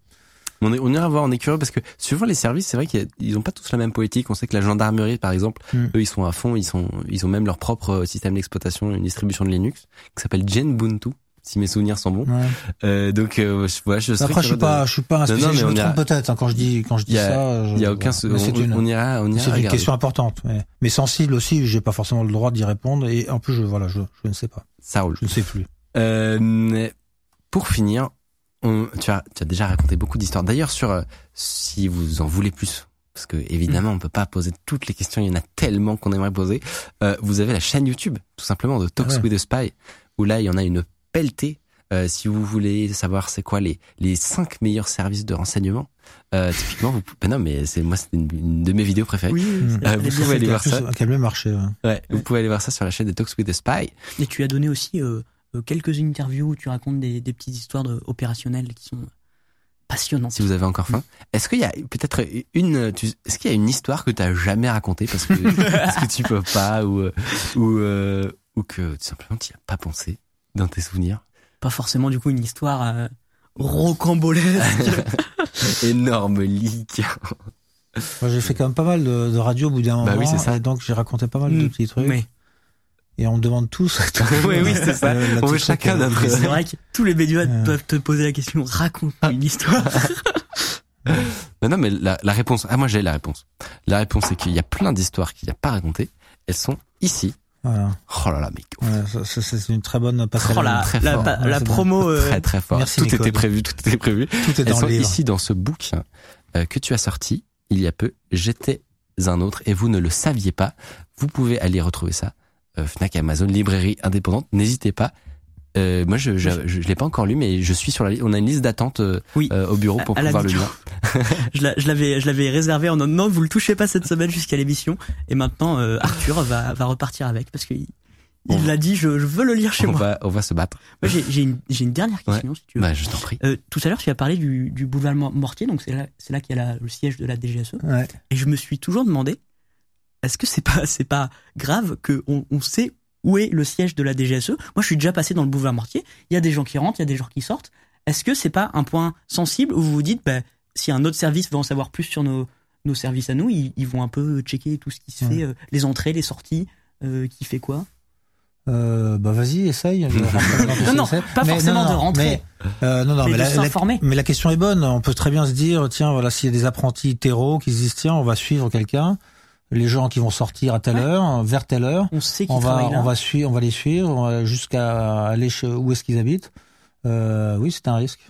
On, est, on ira voir, on est curieux parce que suivant les services, c'est vrai qu'ils ont pas tous la même politique. On sait que la gendarmerie, par exemple, Mm. eux, ils sont à fond, ils sont, ils ont même leur propre euh, système d'exploitation, une distribution de Linux qui s'appelle Genbuntu, si mes souvenirs sont bons. Ouais. Euh, donc, euh, je, voilà, je Après je suis pas, je suis pas un spécialiste. je me trompe peut-être hein, quand je dis quand je dis a- ça. de- Il y a aucun, voilà. On, une, on ira, on ira C'est une question importante, mais, mais sensible aussi. J'ai pas forcément le droit d'y répondre et en plus, je, voilà, je, je ne sais pas, Ça roule. je ne sais plus. Euh, pour finir, on, tu, as, tu as déjà raconté beaucoup d'histoires. D'ailleurs, sur euh, si vous en voulez plus, parce que évidemment, on peut pas poser toutes les questions. Il y en a tellement qu'on aimerait poser. Euh, vous avez la chaîne YouTube, tout simplement, de Talks Ah ouais. with a Spy, où là, il y en a une pelletée. Euh, si vous voulez savoir c'est quoi les les cinq meilleurs services de renseignement, euh, typiquement, vous, ben non, mais c'est moi, c'est une, une de mes vidéos préférées. Oui, Mm. Euh, vous bien pouvez aller voir ça. Plus, Quel mieux marché. ouais. Ouais, vous pouvez aller voir ça sur la chaîne de Talks with a Spy. Et tu as donné aussi euh, quelques interviews où tu racontes des, des petites histoires de, opérationnelles qui sont passionnantes. si vous avez encore faim. Est-ce qu'il y a peut-être une, tu- est-ce qu'il y a une histoire que tu as jamais racontée parce que parce que tu peux pas ou euh, ou euh, ou que tout simplement tu y as pas pensé dans tes souvenirs? Pas forcément du coup une histoire euh, rocambolesque. Énorme leak. Moi, j'ai fait quand même pas mal de, de radio au bout d'un moment. Bah oui, c'est ça. Et donc, j'ai raconté pas mal de Mm. petits trucs. Mais Et on demande tous. Oui, oui, c'est ça. Euh, la On veut chacun notre- c'est vrai que tous les médias Euh. doivent te poser la question raconte une histoire. Non, non, mais la, la réponse. Ah, moi j'ai la réponse. La réponse c'est qu'il y a plein d'histoires qu'il n'y a pas racontées. Elles sont ici. Voilà. Oh là là, mec. Ça- c'est une très bonne passerelle. Oh la, très la, fort. pa- Ouais, la promo. euh, Très très fort. Merci, tout Nicole. était prévu, tout était prévu. Tout est Elles dans sont le livre. ici dans ce bouquin euh, que tu as sorti il y a peu. J'étais un autre et vous ne le saviez pas. Vous pouvez aller retrouver ça. Euh, Fnac, Amazon, librairie indépendante. N'hésitez pas. Euh, moi, je je, je, je l'ai pas encore lu, mais je suis sur la liste. On a une liste d'attente euh, Oui. euh, au bureau pour À- à pouvoir le vidéo. lire. je la- je l'avais, je l'avais réservé en non, non, vous le touchez pas cette semaine jusqu'à l'émission. Et maintenant, euh, Arthur va, va repartir avec parce qu'il il l'a dit, je, je veux le lire chez On moi. va on va se battre. J'ai, une, dernière question, si tu veux. Bah, je t'en prie. Euh, tout à l'heure, tu as parlé du, du boulevard Mor- Mortier, donc c'est là, là qu'il y a la- le siège de la DGSE. Ouais. Et je me suis toujours demandé, est-ce que c'est pas, c'est pas grave que on, on sait où est le siège de la DGSE Moi, je suis déjà passé dans le boulevard Mortier. Il y a des gens qui rentrent, il y a des gens qui sortent. Est-ce que c'est pas un point sensible où vous vous dites, bah, si un autre service veut en savoir plus sur nos, nos services à nous, ils, ils vont un peu checker tout ce qui se Ouais. fait, euh, les entrées, les sorties, euh, qui fait quoi? Euh, bah vas-y, essaye. Non, non, pas Mais forcément non, de rentrer. Mais, euh, non, non, Mais mais, de la, mais la question est bonne. On peut très bien se dire, tiens, voilà, s'il y a des apprentis terreau qui se disent, tiens, on va suivre quelqu'un, les gens qui vont sortir à telle Ouais. heure, vers telle heure, On sait on va, là. on va suivre, on va les suivre jusqu'à aller où est-ce qu'ils habitent. Euh, oui, c'est un risque.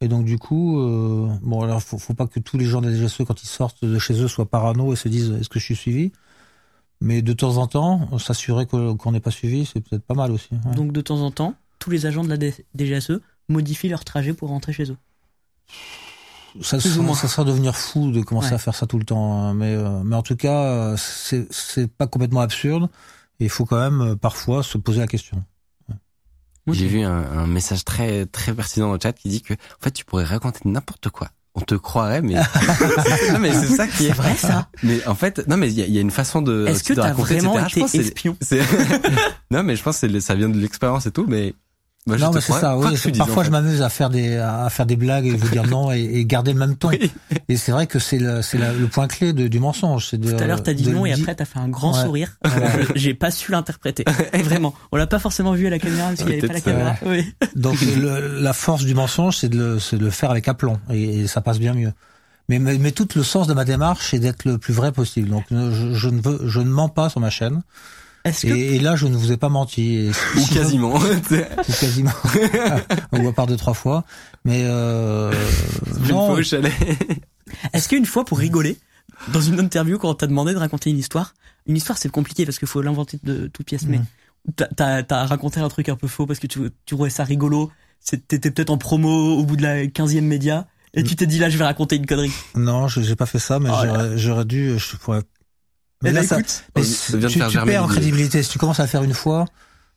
Et donc du coup, euh, bon alors faut, faut pas que tous les gens de la DGSE quand ils sortent de chez eux soient parano et se disent est-ce que je suis suivi? Mais de temps en temps, s'assurer qu'on n'est pas suivi, c'est peut-être pas mal aussi. ouais. Donc de temps en temps, tous les agents de la DGSE modifient leur trajet pour rentrer chez eux. Ça, moins. ça, serait devenir fou de commencer Ouais. à faire ça tout le temps. hein. Mais, euh, mais en tout cas, euh, c'est c'est pas complètement absurde. Et il faut quand même euh, parfois se poser la question. J'ai vu un, un message très très pertinent dans le chat qui dit que en fait tu pourrais raconter n'importe quoi. On te croirait, mais non mais c'est ça qui est C'est vrai ça Mais en fait, non mais il y a, il y a une façon de. Est-ce que de t'as raconter, vraiment etc. Été espion c'est- non mais je pense que ça vient de l'expérience et tout, mais. Je non, mais c'est ça. Oui, parfois, en je m'amuse à faire des à faire des blagues et vous dire non et, et garder le même ton. Oui. Et c'est vrai que c'est le c'est le point clé de, du mensonge. De, Tout à l'heure, t'as dit non et après, t'as fait un grand Ouais. sourire. Voilà. J'ai pas su l'interpréter. Vraiment. On l'a pas forcément vu à la caméra parce qu'il n'y avait pas la caméra. Oui. Donc le- la force du mensonge, c'est de, le, c'est de le faire avec aplomb et, et ça passe bien mieux. Mais, mais, mais tout le sens de ma démarche, c'est d'être le plus vrai possible. Donc je, je ne veux, je ne mens pas sur ma chaîne. Est-ce Et, que et là, je ne vous ai pas menti. Ou quasiment. ou quasiment. ou à part deux trois fois. Mais euh, Une non, fois au chalet. Est-ce qu'une fois, pour rigoler, dans une interview, quand on t'a demandé de raconter une histoire, une histoire c'est compliqué parce qu'il faut l'inventer de toute pièce, mais Mhm. t'as- raconté un truc un peu faux parce que tu, tu trouvais ça rigolo, t'étais peut-être en promo au bout de la 15e média, Et tu t'es dit là, je vais raconter une connerie. Non, j'ai pas fait ça, mais Oh j'aurais dû. Je pourrais. Eh ben, ça- écoute, mais ça vient de tu, faire tu perds en crédibilité. Si tu commences à faire une fois,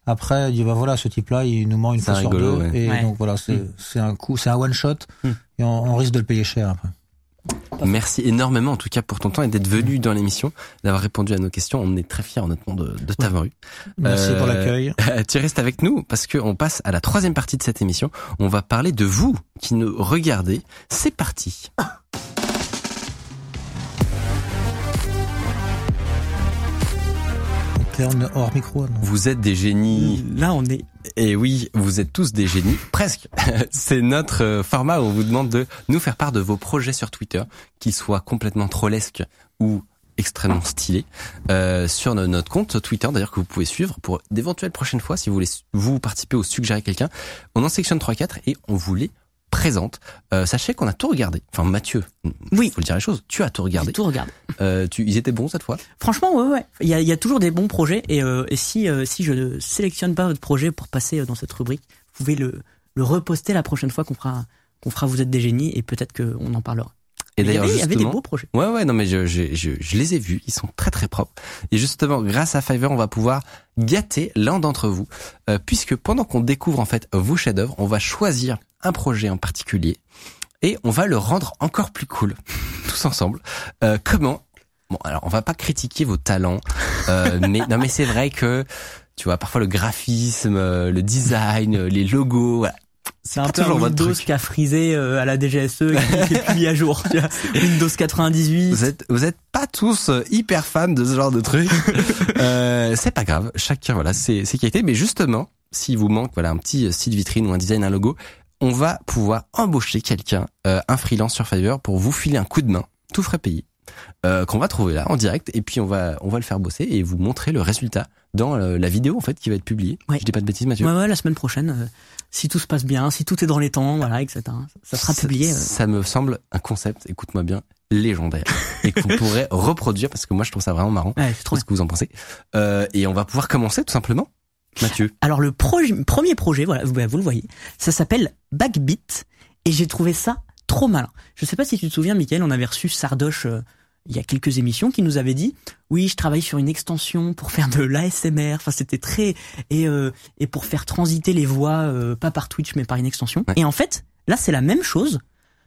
après, dis bah voilà, ce type-là, il nous ment une fois sur deux, ouais. et Ouais. donc voilà, c'est Mm. c'est un coup, c'est un one shot, Mm. et on, on risque de le payer cher après. Merci énormément en tout cas pour ton temps et d'être venu dans l'émission, d'avoir répondu à nos questions. On est très fiers honnêtement de, de t'avoir eu. Merci Euh, pour l'accueil. tu restes avec nous parce qu'on passe à la troisième partie de cette émission. On va parler de vous qui nous regardez. C'est parti. Hors micro, non Vous êtes des génies. là, on est. Et oui, vous êtes tous des génies, presque. C'est notre euh, format où on vous demande de nous faire part de vos projets sur Twitter, qu'ils soient complètement trollesques ou extrêmement stylés, euh, sur no- notre compte Twitter d'ailleurs que vous pouvez suivre pour d'éventuelles prochaines fois si vous voulez vous participer ou suggérer quelqu'un. On en sélectionne 3-4 et on vous les présente. Euh, sachez qu'on a tout regardé. Enfin Mathieu, Oui. faut le dire les choses, tu as tout regardé. tout regardé. Euh, tu, ils étaient bons cette fois? Franchement, ouais, ouais. Il y a, il y a toujours des bons projets et, euh, et si euh, si je ne sélectionne pas votre projet pour passer euh, dans cette rubrique, vous pouvez le le reposter la prochaine fois qu'on fera qu'on fera vous êtes des génies et peut-être qu'on en parlera. Et il d'ailleurs il y avait des beaux projets. Ouais, ouais, non, mais je, je, je, je les ai vus. Ils sont très, très propres. Et justement, grâce à Fiverr, on va pouvoir gâter l'un d'entre vous, euh, puisque pendant qu'on découvre en fait vos chefs-d'œuvre, on va choisir un projet en particulier et on va le rendre encore plus cool, tous ensemble. Euh, comment Bon, alors, on va pas critiquer vos talents, euh, mais non, mais c'est vrai que tu vois, parfois le graphisme, euh, le design, euh, les logos, voilà. C'est un peu un Windows qui a frisé euh, à la DGSE et qui est plus mis à jour. tu vois. Windows 98. Vous êtes, vous êtes pas tous hyper fans de ce genre de truc. euh, c'est pas grave. Chacun, voilà, c'est, c'est qualité. Mais justement, s'il vous manque, voilà, un petit site vitrine ou un design, un logo, on va pouvoir embaucher quelqu'un, euh, un freelance sur Fiverr pour vous filer un coup de main, tout frais payé, euh, qu'on va trouver là en direct. Et puis on va, on va le faire bosser et vous montrer le résultat dans euh, la vidéo en fait qui va être publiée. Ouais. Je dis pas de bêtises, Mathieu. Ouais, ouais, la semaine prochaine, euh, si tout se passe bien, si tout est dans les temps, voilà, etc. Ça sera Ça- publié. euh. Ça me semble un concept, écoute-moi bien, légendaire et qu'on pourrait reproduire parce que moi je trouve ça vraiment marrant. Ouais, c'est trop ce que vous en pensez? Euh, et on va pouvoir commencer tout simplement. Mathieu. Alors le premier projet, voilà, vous, vous le voyez, ça s'appelle Backbeat et j'ai trouvé ça trop malin. Je sais pas si tu te souviens, Michael, on avait reçu Sardoche euh, il y a quelques émissions qui nous avait dit oui, je travaille sur une extension pour faire de l'ASMR. Enfin, c'était très et euh, et pour faire transiter les voix euh, pas par Twitch mais par une extension. Ouais. Et en fait, là c'est la même chose,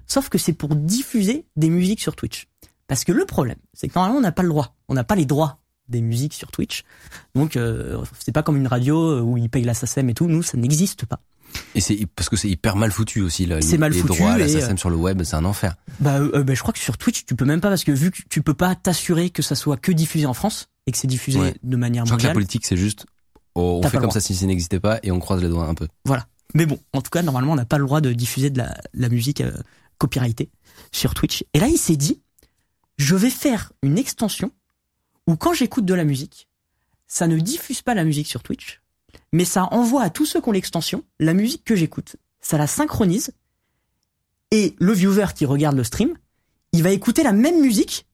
sauf que c'est pour diffuser des musiques sur Twitch. Parce que le problème, c'est que normalement on n'a pas le droit, on n'a pas les droits des musiques sur Twitch. Donc euh, c'est pas comme une radio euh, où ils payent la SACEM et tout. Nous, ça n'existe pas. Et c'est parce que c'est hyper mal foutu aussi là. C'est mal les foutu droits, la et, SACEM sur le web, c'est un enfer. Bah, euh, bah, je crois que sur Twitch, tu peux même pas parce que vu que tu peux pas t'assurer que ça soit que diffusé en France et que c'est diffusé Ouais. de manière Je crois que la mondiale. politique c'est juste oh, on fait comme ça si ça n'existait pas et on croise les doigts un peu. Mais bon, en tout cas, normalement, on n'a pas le droit de diffuser de la, la musique euh, copyrightée sur Twitch. Et là, il s'est dit, je vais faire une extension où quand j'écoute de la musique, ça ne diffuse pas la musique sur Twitch, mais ça envoie à tous ceux qui ont l'extension la musique que j'écoute. Ça la synchronise et le viewer qui regarde le stream, il va écouter la même musique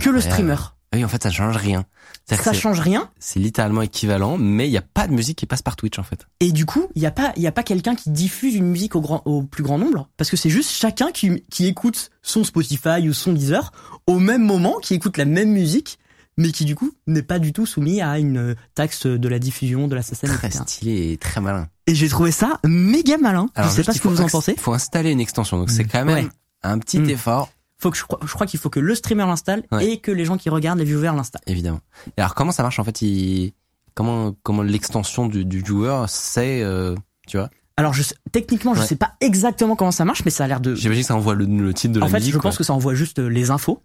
que le streamer. Oui, en fait, ça change rien. Ça change rien C'est littéralement équivalent, mais il n'y a pas de musique qui passe par Twitch en fait. Et du coup, il n'y a pas, il a pas quelqu'un qui diffuse une musique au, grand, au plus grand nombre, parce que c'est juste chacun qui, qui écoute son Spotify ou son Deezer au même moment, qui écoute la même musique, mais qui du coup n'est pas du tout soumis à une taxe de la diffusion, de la SACEM, Très etc. stylé et très malin. Et j'ai trouvé ça méga malin. Alors, je sais pas il ce que vous en pensez. faut installer une extension, donc c'est quand même Ouais. un petit Mm. effort, Faut que je crois, je crois qu'il faut que le streamer l'installe Ouais. et que les gens qui regardent, les viewers l'installent. évidemment. Et alors comment ça marche en fait il... Comment comment l'extension du, du joueur c'est euh, tu vois? Alors je sais- techniquement, je Ouais. sais pas exactement comment ça marche, mais ça a l'air de J'imagine que ça envoie le, le titre de la en fait, musique. je quoi. pense que ça envoie juste euh, les infos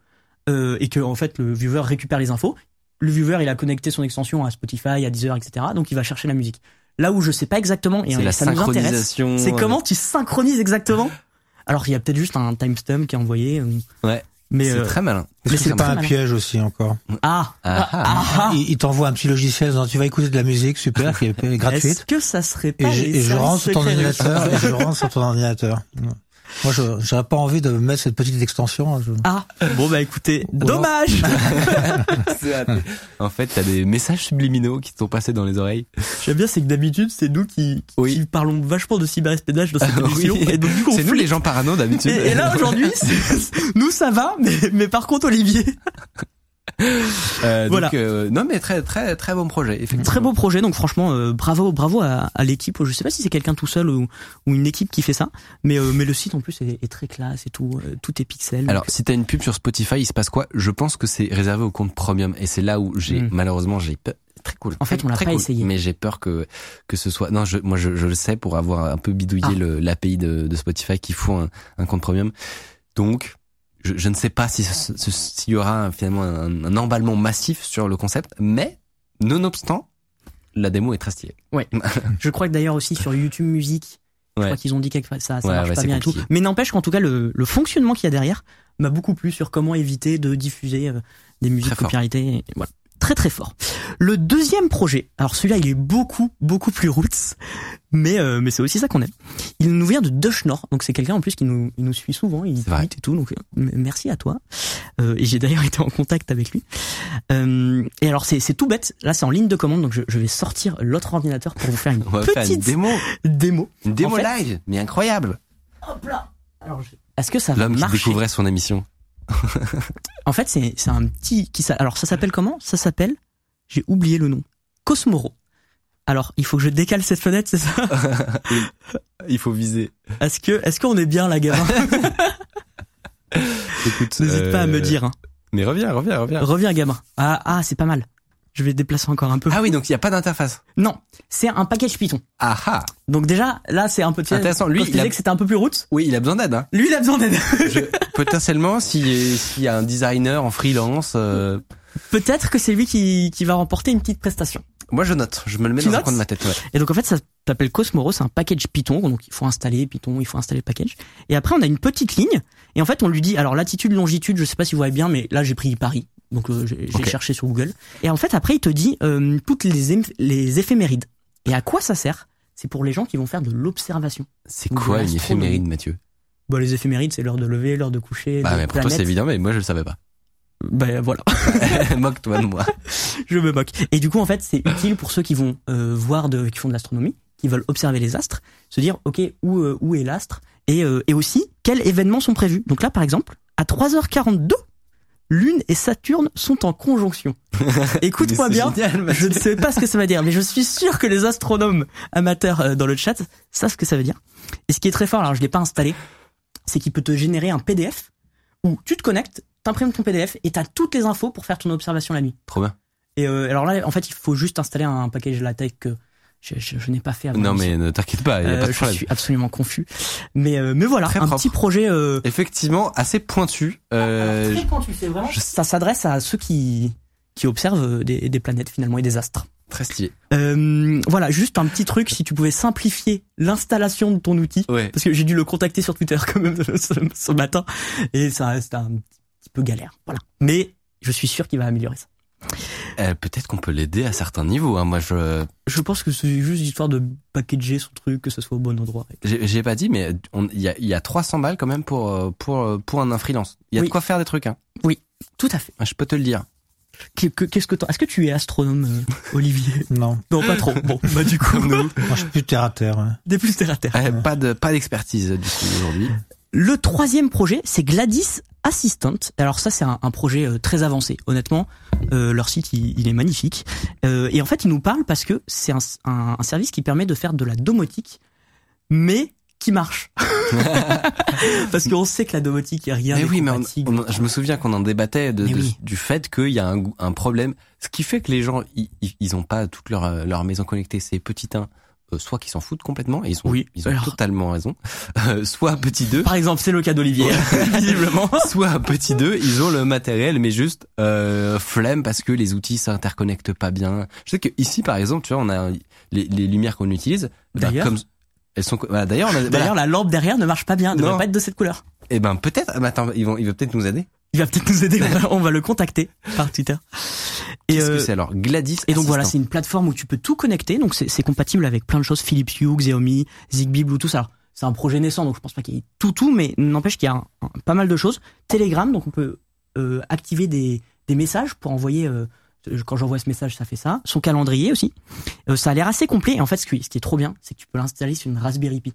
euh, et que en fait le viewer récupère les infos. Le viewer, il a connecté son extension à Spotify, à Deezer, etc. Donc il va chercher la musique. Là où je sais pas exactement et la ça nous intéresse, c'est euh, comment tu synchronises exactement. Alors il y a peut-être juste un timestamp qui est envoyé. Ouais. Mais C'est euh, très malin. Est-ce mais que c'est pas un malin. piège aussi encore ah, Ah, ah, ah. Il, il t'envoie un petit logiciel, disant, tu vas écouter de la musique, super, qui est Est-ce gratuite. que ça serait Et pas je, et je services rentre sur ton secrets russes ordinateur, et je rentre sur ton ordinateur. Moi, je j'aurais pas envie de mettre cette petite extension. hein, je- Ah, bon bah écoutez, dommage. En fait, t'as des messages subliminaux qui te sont passés dans les oreilles. J'aime bien, c'est que d'habitude, c'est nous qui, Oui. qui parlons vachement de cyberespionnage dans cette émission. oui. Et donc, du coup, on C'est nous les gens parano d'habitude. Et, et là aujourd'hui, nous ça va, mais, mais par contre Olivier, Euh, Voilà. donc, euh, non mais très très très bon projet. Effectivement. très beau projet. Donc franchement, euh, bravo, bravo à, à l'équipe. Je sais pas si c'est quelqu'un tout seul ou, ou une équipe qui fait ça, mais euh, mais le site en plus est, est très classe et tout. euh, tout est pixel. Alors, Donc, si t'as une pub sur Spotify, il se passe quoi? Je pense que c'est réservé au compte premium et c'est là où j'ai Hmm. malheureusement j'ai peur. Très cool. En fait, on l'a très pas cool. essayé. mais j'ai peur que que ce soit. Non, je, moi je, je le sais pour avoir un peu bidouillé Ah. l'API de, de Spotify qui faut un, un compte premium. Donc, je, je ne sais pas si ce- ce- s'il y aura finalement un, un emballement massif sur le concept, mais nonobstant, la démo est très stylée. je crois que d'ailleurs aussi sur YouTube Music, je Ouais. crois qu'ils ont dit quelque ça, ça Ouais, marche ouais, pas bien et tout. Mais n'empêche qu'en tout cas le, le fonctionnement qu'il y a derrière m'a beaucoup plu sur comment éviter de diffuser euh, des musiques copyrightées. Voilà. Très très fort. Le deuxième projet, alors celui-là il est beaucoup beaucoup plus roots, mais euh, mais c'est aussi ça qu'on aime. Il nous vient de Dushnor, donc c'est quelqu'un en plus qui nous il nous suit souvent, il tweet et tout, donc euh, merci à toi. Euh, et j'ai d'ailleurs été en contact avec lui. Euh, et alors c'est c'est tout bête, là c'est en ligne de commande, donc je, je vais sortir l'autre ordinateur pour vous faire une faire petite démo, démo. une démo En fait- live, mais incroyable. Hop là. Alors, je- est-ce que ça va L'homme qui découvrait son émission. En fait, c'est un petit qui s'a- alors ça s'appelle comment? Ça s'appelle j'ai oublié le nom. Cosmoro. Alors, il faut que je décale cette fenêtre, c'est ça? Il faut viser. Est-ce que est-ce qu'on est bien là, gamin? Écoute, N'hésite pas à me euh, dire. hein. Mais reviens, reviens, reviens. Reviens, gamin. Ah ah, c'est pas mal. Je vais déplacer encore un peu. Ah oui, donc il n'y a pas d'interface. Non, c'est un package Python. Ah ah. Donc déjà, là, c'est un peu Intéressant. Lui, Quand il a- disais que c'était un peu plus route. Oui, il a besoin d'aide. Hein. Lui, il a besoin d'aide. Je, potentiellement, si- s'il y a un designer en freelance, euh, Peut-être que c'est lui qui qui va remporter une petite prestation. moi je note. Je me le mets Tu dans notes coin de ma tête. ouais. Et donc en fait, ça s'appelle Cosmoro, c'est un package Python, donc il faut installer Python, il faut installer le package. Et après, on a une petite ligne, et en fait, on lui dit, alors latitude, longitude, je sais pas si vous voyez bien, mais là, j'ai pris Paris, donc euh, j'ai cherché sur Google. Et en fait, après, il te dit euh, toutes les, les éphémérides. Et à quoi ça sert? C'est pour les gens qui vont faire de l'observation. C'est quoi une éphéméride, Mathieu? Bah, les éphémérides, c'est l'heure de lever, l'heure de coucher, Bah, les mais pour toi c'est évident, mais moi je le savais pas. Ben voilà, Moque-toi de moi. je me moque. Et du coup, en fait, c'est utile pour ceux qui vont euh, voir, de, qui font de l'astronomie, qui veulent observer les astres, se dire, ok, où, euh, où est l'astre? Et, euh, et aussi, quels événements sont prévus? Donc là, par exemple, à 3h42, Lune et Saturne sont en conjonction. Écoute-moi bien, génial, je ne sais pas ce que ça veut dire, mais je suis sûr que les astronomes amateurs euh, dans le chat savent ce que ça veut dire. Et ce qui est très fort, alors je l'ai pas installé, c'est qu'il peut te générer un PDF où tu te connectes, t'imprimes ton PDF et t'as toutes les infos pour faire ton observation la nuit. Trop bien. Et euh, alors là, en fait, il faut juste installer un package LaTeX que je, je, je n'ai pas fait. avant Non mais ne t'inquiète pas, il y a Euh, pas de je problème. suis absolument confus. Mais euh, mais voilà, Très un propre. petit projet. Euh, Effectivement, assez pointu. Euh, très pointu, c'est vraiment. je- Ça s'adresse à ceux qui qui observent des, des planètes finalement et des astres. très stylé. Euh, voilà, juste un petit truc, si tu pouvais simplifier l'installation de ton outil, Ouais. parce que j'ai dû le contacter sur Twitter quand même ce, ce matin, et ça reste un petit peu galère. Voilà. Mais je suis sûr qu'il va améliorer ça. Euh, Peut-être qu'on peut l'aider à certains niveaux. Hein. Moi, je Je pense que c'est juste histoire de packager son truc, que ce soit au bon endroit. j'ai j'ai pas dit, mais il y a, il y a 300 balles quand même pour euh, pour euh, pour un freelance. Il y a Oui. de quoi faire des trucs. Hein. Tout à fait. Je peux te le dire. Qu'est- que- Qu'est-ce que t'en- Est-ce que tu es astronome, euh, Olivier Non, Non, pas trop. Bon, bah du coup, moi je suis plus terre à terre. hein. des plus terre à terre. Euh, pas de pas d'expertise du coup aujourd'hui. Le troisième projet, c'est Gladys Assistant. Alors ça, c'est un, un projet euh, très avancé. Honnêtement, euh, leur site, il, il est magnifique. Euh, et en fait, ils nous parlent parce que c'est un, un- un service qui permet de faire de la domotique, mais qui marche. parce qu'on sait que la domotique, il n'y a rien Mais de oui, mais on- je me souviens qu'on en débattait de, Mais de- oui. du fait qu'il y a un, problème. Ce qui fait que les gens, ils, ils- ils ont pas toute leur, leur maison connectée. C'est petit 1, euh, soit qu'ils s'en foutent complètement, et ils ont, Oui, ils ont alors- totalement raison. Euh, soit petit 2, Par exemple, c'est le cas d'Olivier, visiblement. soit petit 2, ils ont le matériel, mais juste euh, flemme parce que les outils s'interconnectent pas bien. Je sais que ici, par exemple, tu vois, on a les, les lumières qu'on utilise. bah, D'ailleurs. comme elles sont, voilà, d'ailleurs, D'ailleurs, la lampe derrière ne marche pas bien, ne devrait pas être de cette couleur. et ben peut-être. ah, mais attends, ils vont, ils vont peut-être nous aider. Il va peut-être nous aider, on va, on va le contacter par Twitter. Et, Qu'est-ce euh, que c'est alors Gladys. Et donc voilà, c'est une plateforme où tu peux tout connecter, donc c'est compatible avec plein de choses, Philips Hue, Xiaomi, Zigbee, Bluetooth. Alors c'est un projet naissant, donc je pense pas qu'il y ait tout tout, mais n'empêche qu'il y a un- un- pas mal de choses. Telegram, donc on peut euh, activer des, des messages pour envoyer. euh, quand j'envoie ce message, ça fait ça. Son calendrier aussi. Euh, ça a l'air assez complet. Et en fait, ce qui, ce qui est trop bien, c'est que tu peux l'installer sur une Raspberry Pi.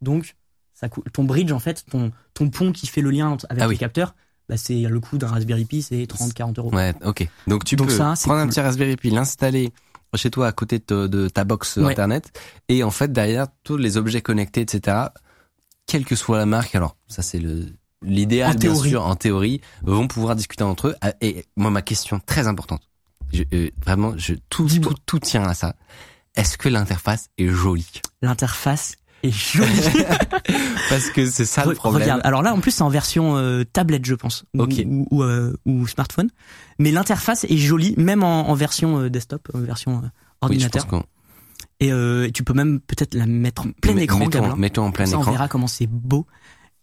Donc, ça ton bridge, en fait, ton, ton pont qui fait le lien avec Ah les oui. capteurs, bah, c'est le coût d'un Raspberry Pi, c'est 30-40 euros. Ouais, ok. Donc tu Donc peux ça, prendre un petit Raspberry Pi, l'installer chez toi à côté de, ta- de ta box Ouais. internet, et en fait derrière tous les objets connectés, etc. Quelle que soit la marque, alors ça c'est le l'idéal En bien théorie. sûr en théorie, vont pouvoir discuter entre eux. Ah, Et moi ma question très importante, je, euh, vraiment je tout, tout tout tient à ça. Est-ce que l'interface est jolie? L'interface est jolie. Parce que c'est ça le problème. Regarde, alors là en plus c'est en version euh, tablette je pense ou, Ok. ou, ou, euh, ou smartphone, mais l'interface est jolie même en, en version euh, desktop, en version euh, Oui, je ordinateur. pense qu'on et euh, tu peux même peut-être la mettre en plein écran, mettons, mettons en plein ça, écran. On verra comment c'est beau.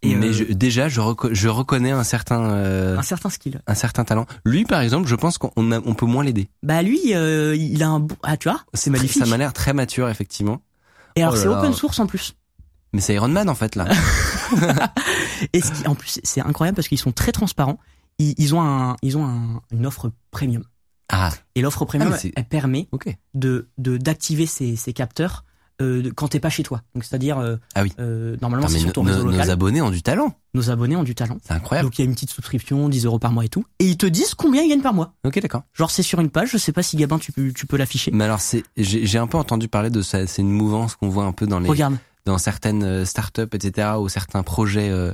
Et mais euh, je- déjà je, reco- je reconnais un certain euh, un certain skill. un certain talent. Lui, par exemple, je pense qu'on on peut moins l'aider. Bah lui, euh, il a un ah tu vois, c'est magnifique. Ça m'a l'air très mature, effectivement. Et alors Oh c'est open source en plus. Mais c'est Iron Man, en fait, là. Et ce qui, en plus c'est incroyable parce qu'ils sont très transparents. Ils, ils ont un, ils ont un- une offre premium. ah, Et l'offre premium, Ah, c'est- elle permet de de d'activer ces, ces capteurs euh, quand t'es pas chez toi. Donc c'est-à-dire euh, Ah oui. euh, normalement c'est sur ton nos- réseau nos, local. abonnés ont du talent. Nos abonnés ont du talent. C'est incroyable. Donc il y a une petite subscription, 10 euros par mois et tout. Et ils te disent combien ils gagnent par mois. ok, d'accord. Genre c'est sur une page. Je sais pas si Gabin tu peux tu peux l'afficher. Mais alors, c'est, j'ai un peu entendu parler de ça. C'est une mouvance qu'on voit un peu dans les, Regarde. dans certaines euh, startups, etc., ou certains projets euh,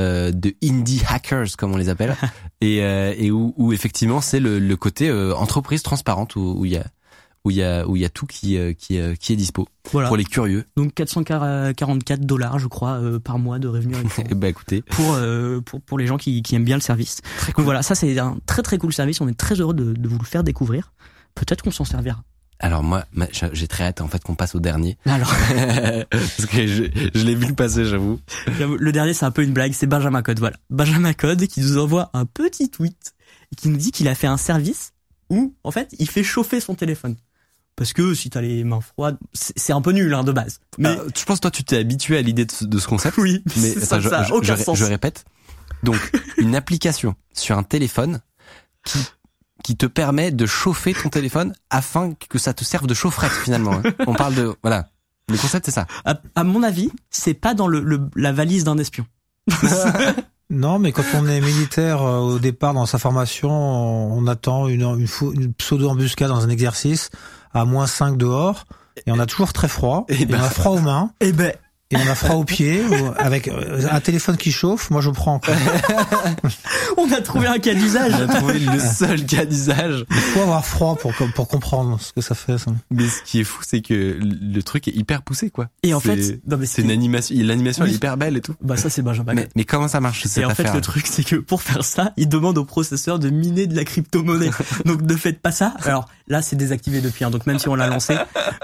euh, de indie hackers, comme on les appelle, et, euh, et où, où effectivement c'est le, le côté euh, entreprise transparente où il y a où il y a où il y a tout qui euh, qui euh, qui est dispo Voilà. pour les curieux. Donc 444 dollars je crois euh, par mois de revenus ben écoutez, pour, euh, pour pour les gens qui, qui aiment bien le service. Donc voilà, ça c'est un très très cool service. On est très heureux de, de vous le faire découvrir. Peut-être qu'on s'en servira. alors moi j'ai très hâte en fait qu'on passe au dernier Alors, parce que je, je l'ai vu passer, j'avoue. j'avoue, le dernier c'est un peu une blague. C'est Benjamin Code. Voilà, Benjamin Code qui nous envoie un petit tweet et qui nous dit qu'il a fait un service où en fait il fait chauffer son téléphone. Parce que si t'as les mains froides, c'est un peu nul hein, de base. Mais Euh, je pense toi tu t'es habitué à l'idée de, ce- de ce concept. oui, Mais attends, ça, je, ça a je- aucun je- sens. je répète. Donc, une application sur un téléphone qui, qui te permet de chauffer ton téléphone afin que ça te serve de chaufferette finalement. hein. On parle de voilà. Le concept c'est ça. À, à mon avis, c'est pas dans le, le- la valise d'un espion. Non, mais quand on est militaire euh, au départ dans sa formation, on attend une, une, pseudo-embuscade dans un exercice à moins 5 dehors et on a toujours très froid. Et Et, ben- on a froid aux mains Eh ben, et on a froid aux pieds ou- avec euh, un téléphone qui chauffe. Moi, je prends. quoi. on a trouvé un cas d'usage. On a trouvé le seul cas d'usage. Il faut avoir froid pour pour comprendre ce que ça fait. Ça. Mais ce qui est fou, c'est que le truc est hyper poussé quoi. Et en fait, non mais c'est une animation. L'animation Oui. est hyper belle et tout. Bah ça c'est Benjamin. Mais, mais comment ça marche Et en fait, le truc, c'est que pour faire ça, il demande au processeur de miner de la crypto-monnaie. donc, ne faites pas ça. Alors, là, c'est désactivé depuis. Hein, donc, même si on l'a lancé,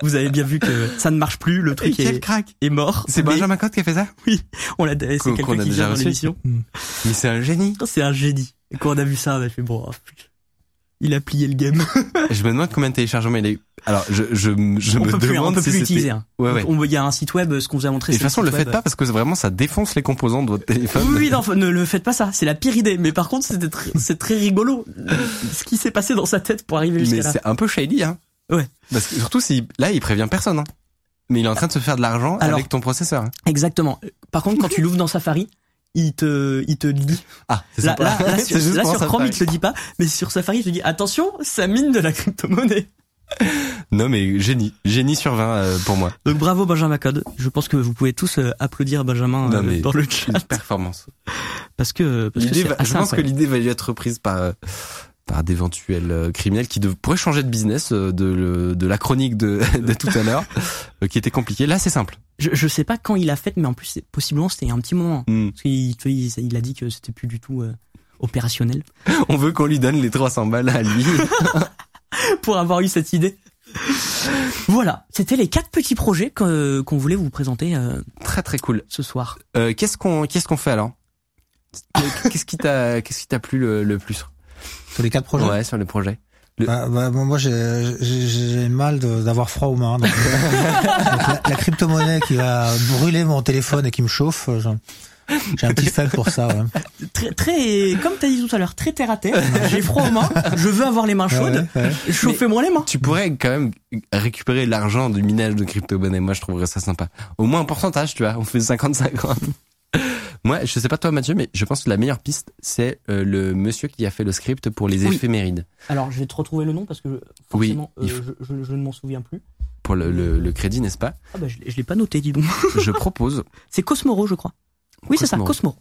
vous avez bien vu que ça ne marche plus. Le truc quel est, crack est mort. C'est Mais Benjamin Cotte qui a fait ça? Oui, on l'a. C'est qu'on quelqu'un qui déjà vient dans l'émission. Mais c'est un génie. C'est un génie. Et quand on a vu ça, on a fait bon. oh, il a plié le game. Je me demande combien de téléchargements il a eu. Alors, je, je, je on me peut plus, demande on peut si plus c'était- l'utiliser. Hein. Ouais, ouais. On- Il y a un site web, ce qu'on vous a montré. Et de toute façon, le le faites pas parce que vraiment, ça défonce les composants de votre téléphone. Oui, oui, non, ne le faites pas ça. C'est la pire idée. Mais par contre, très- c'est très rigolo ce qui s'est passé dans sa tête pour arriver Mais jusqu'à là. c'est un peu shady, hein. Ouais. Parce que surtout si, là, il prévient personne, hein. Mais il est en train de se faire de l'argent Alors- avec ton processeur. Exactement. Par contre, quand tu l'ouvres dans Safari, il te, il te le dit. Ah, c'est Là, sympa. là, là, sur, là, sur ça, Chrome, il te le dit pas, mais sur Safari, il te dit attention, ça mine de la crypto-monnaie. Non, mais génie. Génie sur 20 euh, pour moi. Donc bravo Benjamin Code. Je pense que vous pouvez tous euh, applaudir Benjamin Non, euh, mais dans le Une chat performance. parce que, parce que L'idée c'est va- je pense que l'idée va lui être reprise par, euh, par d'éventuels euh, criminels qui pourraient changer de business euh, de, le- de la chronique de, de tout à l'heure, euh, qui était compliquée. Là, c'est simple. je, je sais pas quand il a fait, mais en plus, c'est- possiblement, c'était un petit moment. Hmm. Parce qu'il tu vois, il, il a dit que c'était plus du tout euh, opérationnel On veut qu'on lui donne les 300 balles à lui. pour avoir eu cette idée. Voilà, c'était les quatre petits projets qu'on voulait vous présenter euh, très très cool. ce soir. Euh, qu'est-ce qu'on qu'est-ce qu'on fait alors? Qu'est-ce qui t'a qu'est-ce qui t'a plu le, le plus? Sur les quatre projets? Ouais, sur les projets. Le- Bah, bah, bon, moi, j'ai j'ai- j'ai mal d'avoir froid aux mains. Donc, donc la, la crypto-monnaie qui va brûler mon téléphone et qui me chauffe, euh, j'ai un petit faible pour ça. Ouais. Très, très, comme t'as dit tout à l'heure, très terre à terre. J'ai froid aux mains. Je veux avoir les mains chaudes. Ouais, ouais. Chauffez-moi les mains. Tu pourrais quand même récupérer l'argent du minage de crypto-monnaie. Moi, je trouverais ça sympa. Au moins un pourcentage, tu vois. On fait 50-50. Moi, je sais pas toi, Mathieu, mais je pense que la meilleure piste, c'est euh, le monsieur qui a fait le script pour les Oui. éphémérides. Alors, je vais te retrouver le nom parce que Oui, forcément, il euh, je, je- je ne m'en souviens plus. Pour le, le, le crédit, n'est-ce pas? Ah bah, je, l'ai- je l'ai pas noté, dis donc. Je propose, C'est Cosmoro, je crois. Oui, c'est ça, Cosmoro.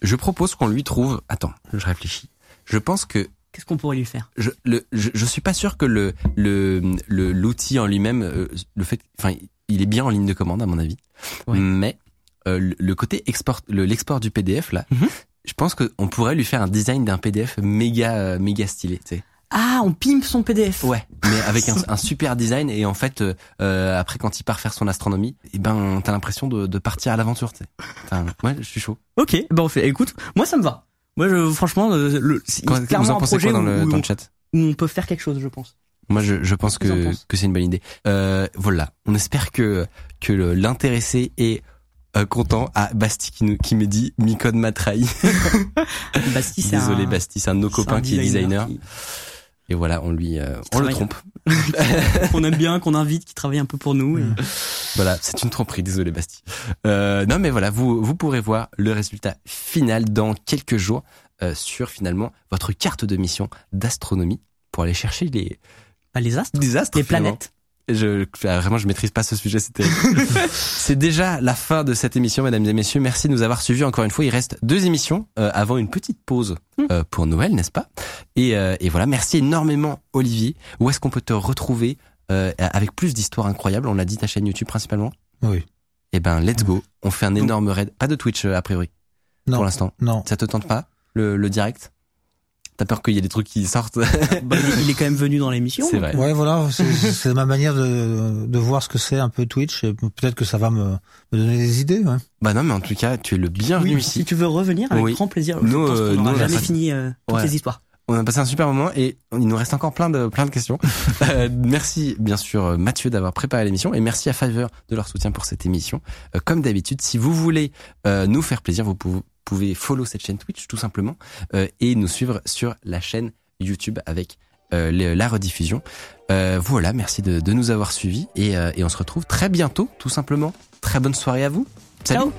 Je propose qu'on lui trouve. Attends, je réfléchis. Je pense que Qu'est-ce qu'on pourrait lui faire? je, le, je, je suis pas sûr que le le le- l'outil en lui-même, euh, le fait, enfin, il est bien en ligne de commande à mon avis, Ouais. mais euh, le, côté export, le- l'export du PDF là, Mhm. je pense qu'on pourrait lui faire un design d'un PDF méga euh, méga stylé, tu sais. Ah, on pimpe son PDF. Ouais, mais avec un, un super design et en fait, euh, euh, après quand il part faire son astronomie, et ben t'as l'impression de, de partir à l'aventure, tu sais. Ouais, je suis chaud. Ok, bah on fait. Écoute, moi ça me va. Moi, je, franchement, le, vous clairement en un projet quoi dans le, où dans on, le chat où on peut faire quelque chose, je pense. Moi, je, je pense que que, c'est une bonne idée. Euh, voilà, on espère que que l'intéressé est euh, content. Ah, Basti qui, nous, qui me dit Micode m'a trahi. Basti, c'est Désolé un, Basti, c'est un de nos copains qui est designer. qui- Et voilà, on lui, euh, on le trompe. qu'on aime bien, qu'on invite, qui travaille un peu pour nous. et- Mm. Voilà, c'est une tromperie, désolé Basti. Euh, non mais voilà, vous, vous pourrez voir le résultat final dans quelques jours euh, sur finalement votre carte de mission d'astronomie pour aller chercher les, Bah, les astres, les finalement. planètes. Je, ah, vraiment, je maîtrise pas ce sujet. C'était. c'est déjà la fin de cette émission, mesdames et messieurs. Merci de nous avoir suivis encore une fois. Il reste deux émissions euh, avant une petite pause euh, pour Noël, n'est-ce pas? Et, euh, et voilà. Merci énormément, Olivier. Où est-ce qu'on peut te retrouver euh, avec plus d'histoires incroyables? On l'a dit, ta chaîne YouTube principalement? Oui. Eh ben, let's go. On fait un énorme raid. Pas de Twitch euh, a priori Non. pour l'instant. Non. Ça te tente pas le, le direct? T'as peur qu'il y ait des trucs qui sortent Bah, il, est, quand même venu dans l'émission. C'est vrai. euh, Ouais, voilà, c'est ma manière de, de voir ce que c'est un peu Twitch et peut-être que ça va me, me donner des idées. Ouais. Bah non, mais en tout cas, tu es le bienvenu Oui, ici. si tu veux revenir, avec Oui. grand plaisir. Nous, je pense euh, nous, on a jamais fini euh, toutes Ouais. les histoires. On a passé un super moment et il nous reste encore plein de plein de questions. Euh, merci bien sûr Mathieu d'avoir préparé l'émission et merci à Fiverr de leur soutien pour cette émission. Euh, comme d'habitude, si vous voulez euh, nous faire plaisir, vous pouvez, pouvez follow cette chaîne Twitch tout simplement euh, et nous suivre sur la chaîne YouTube avec euh, la rediffusion. Euh, voilà, merci de, nous avoir suivis et, on se retrouve très bientôt tout simplement. Très bonne soirée à vous. Ciao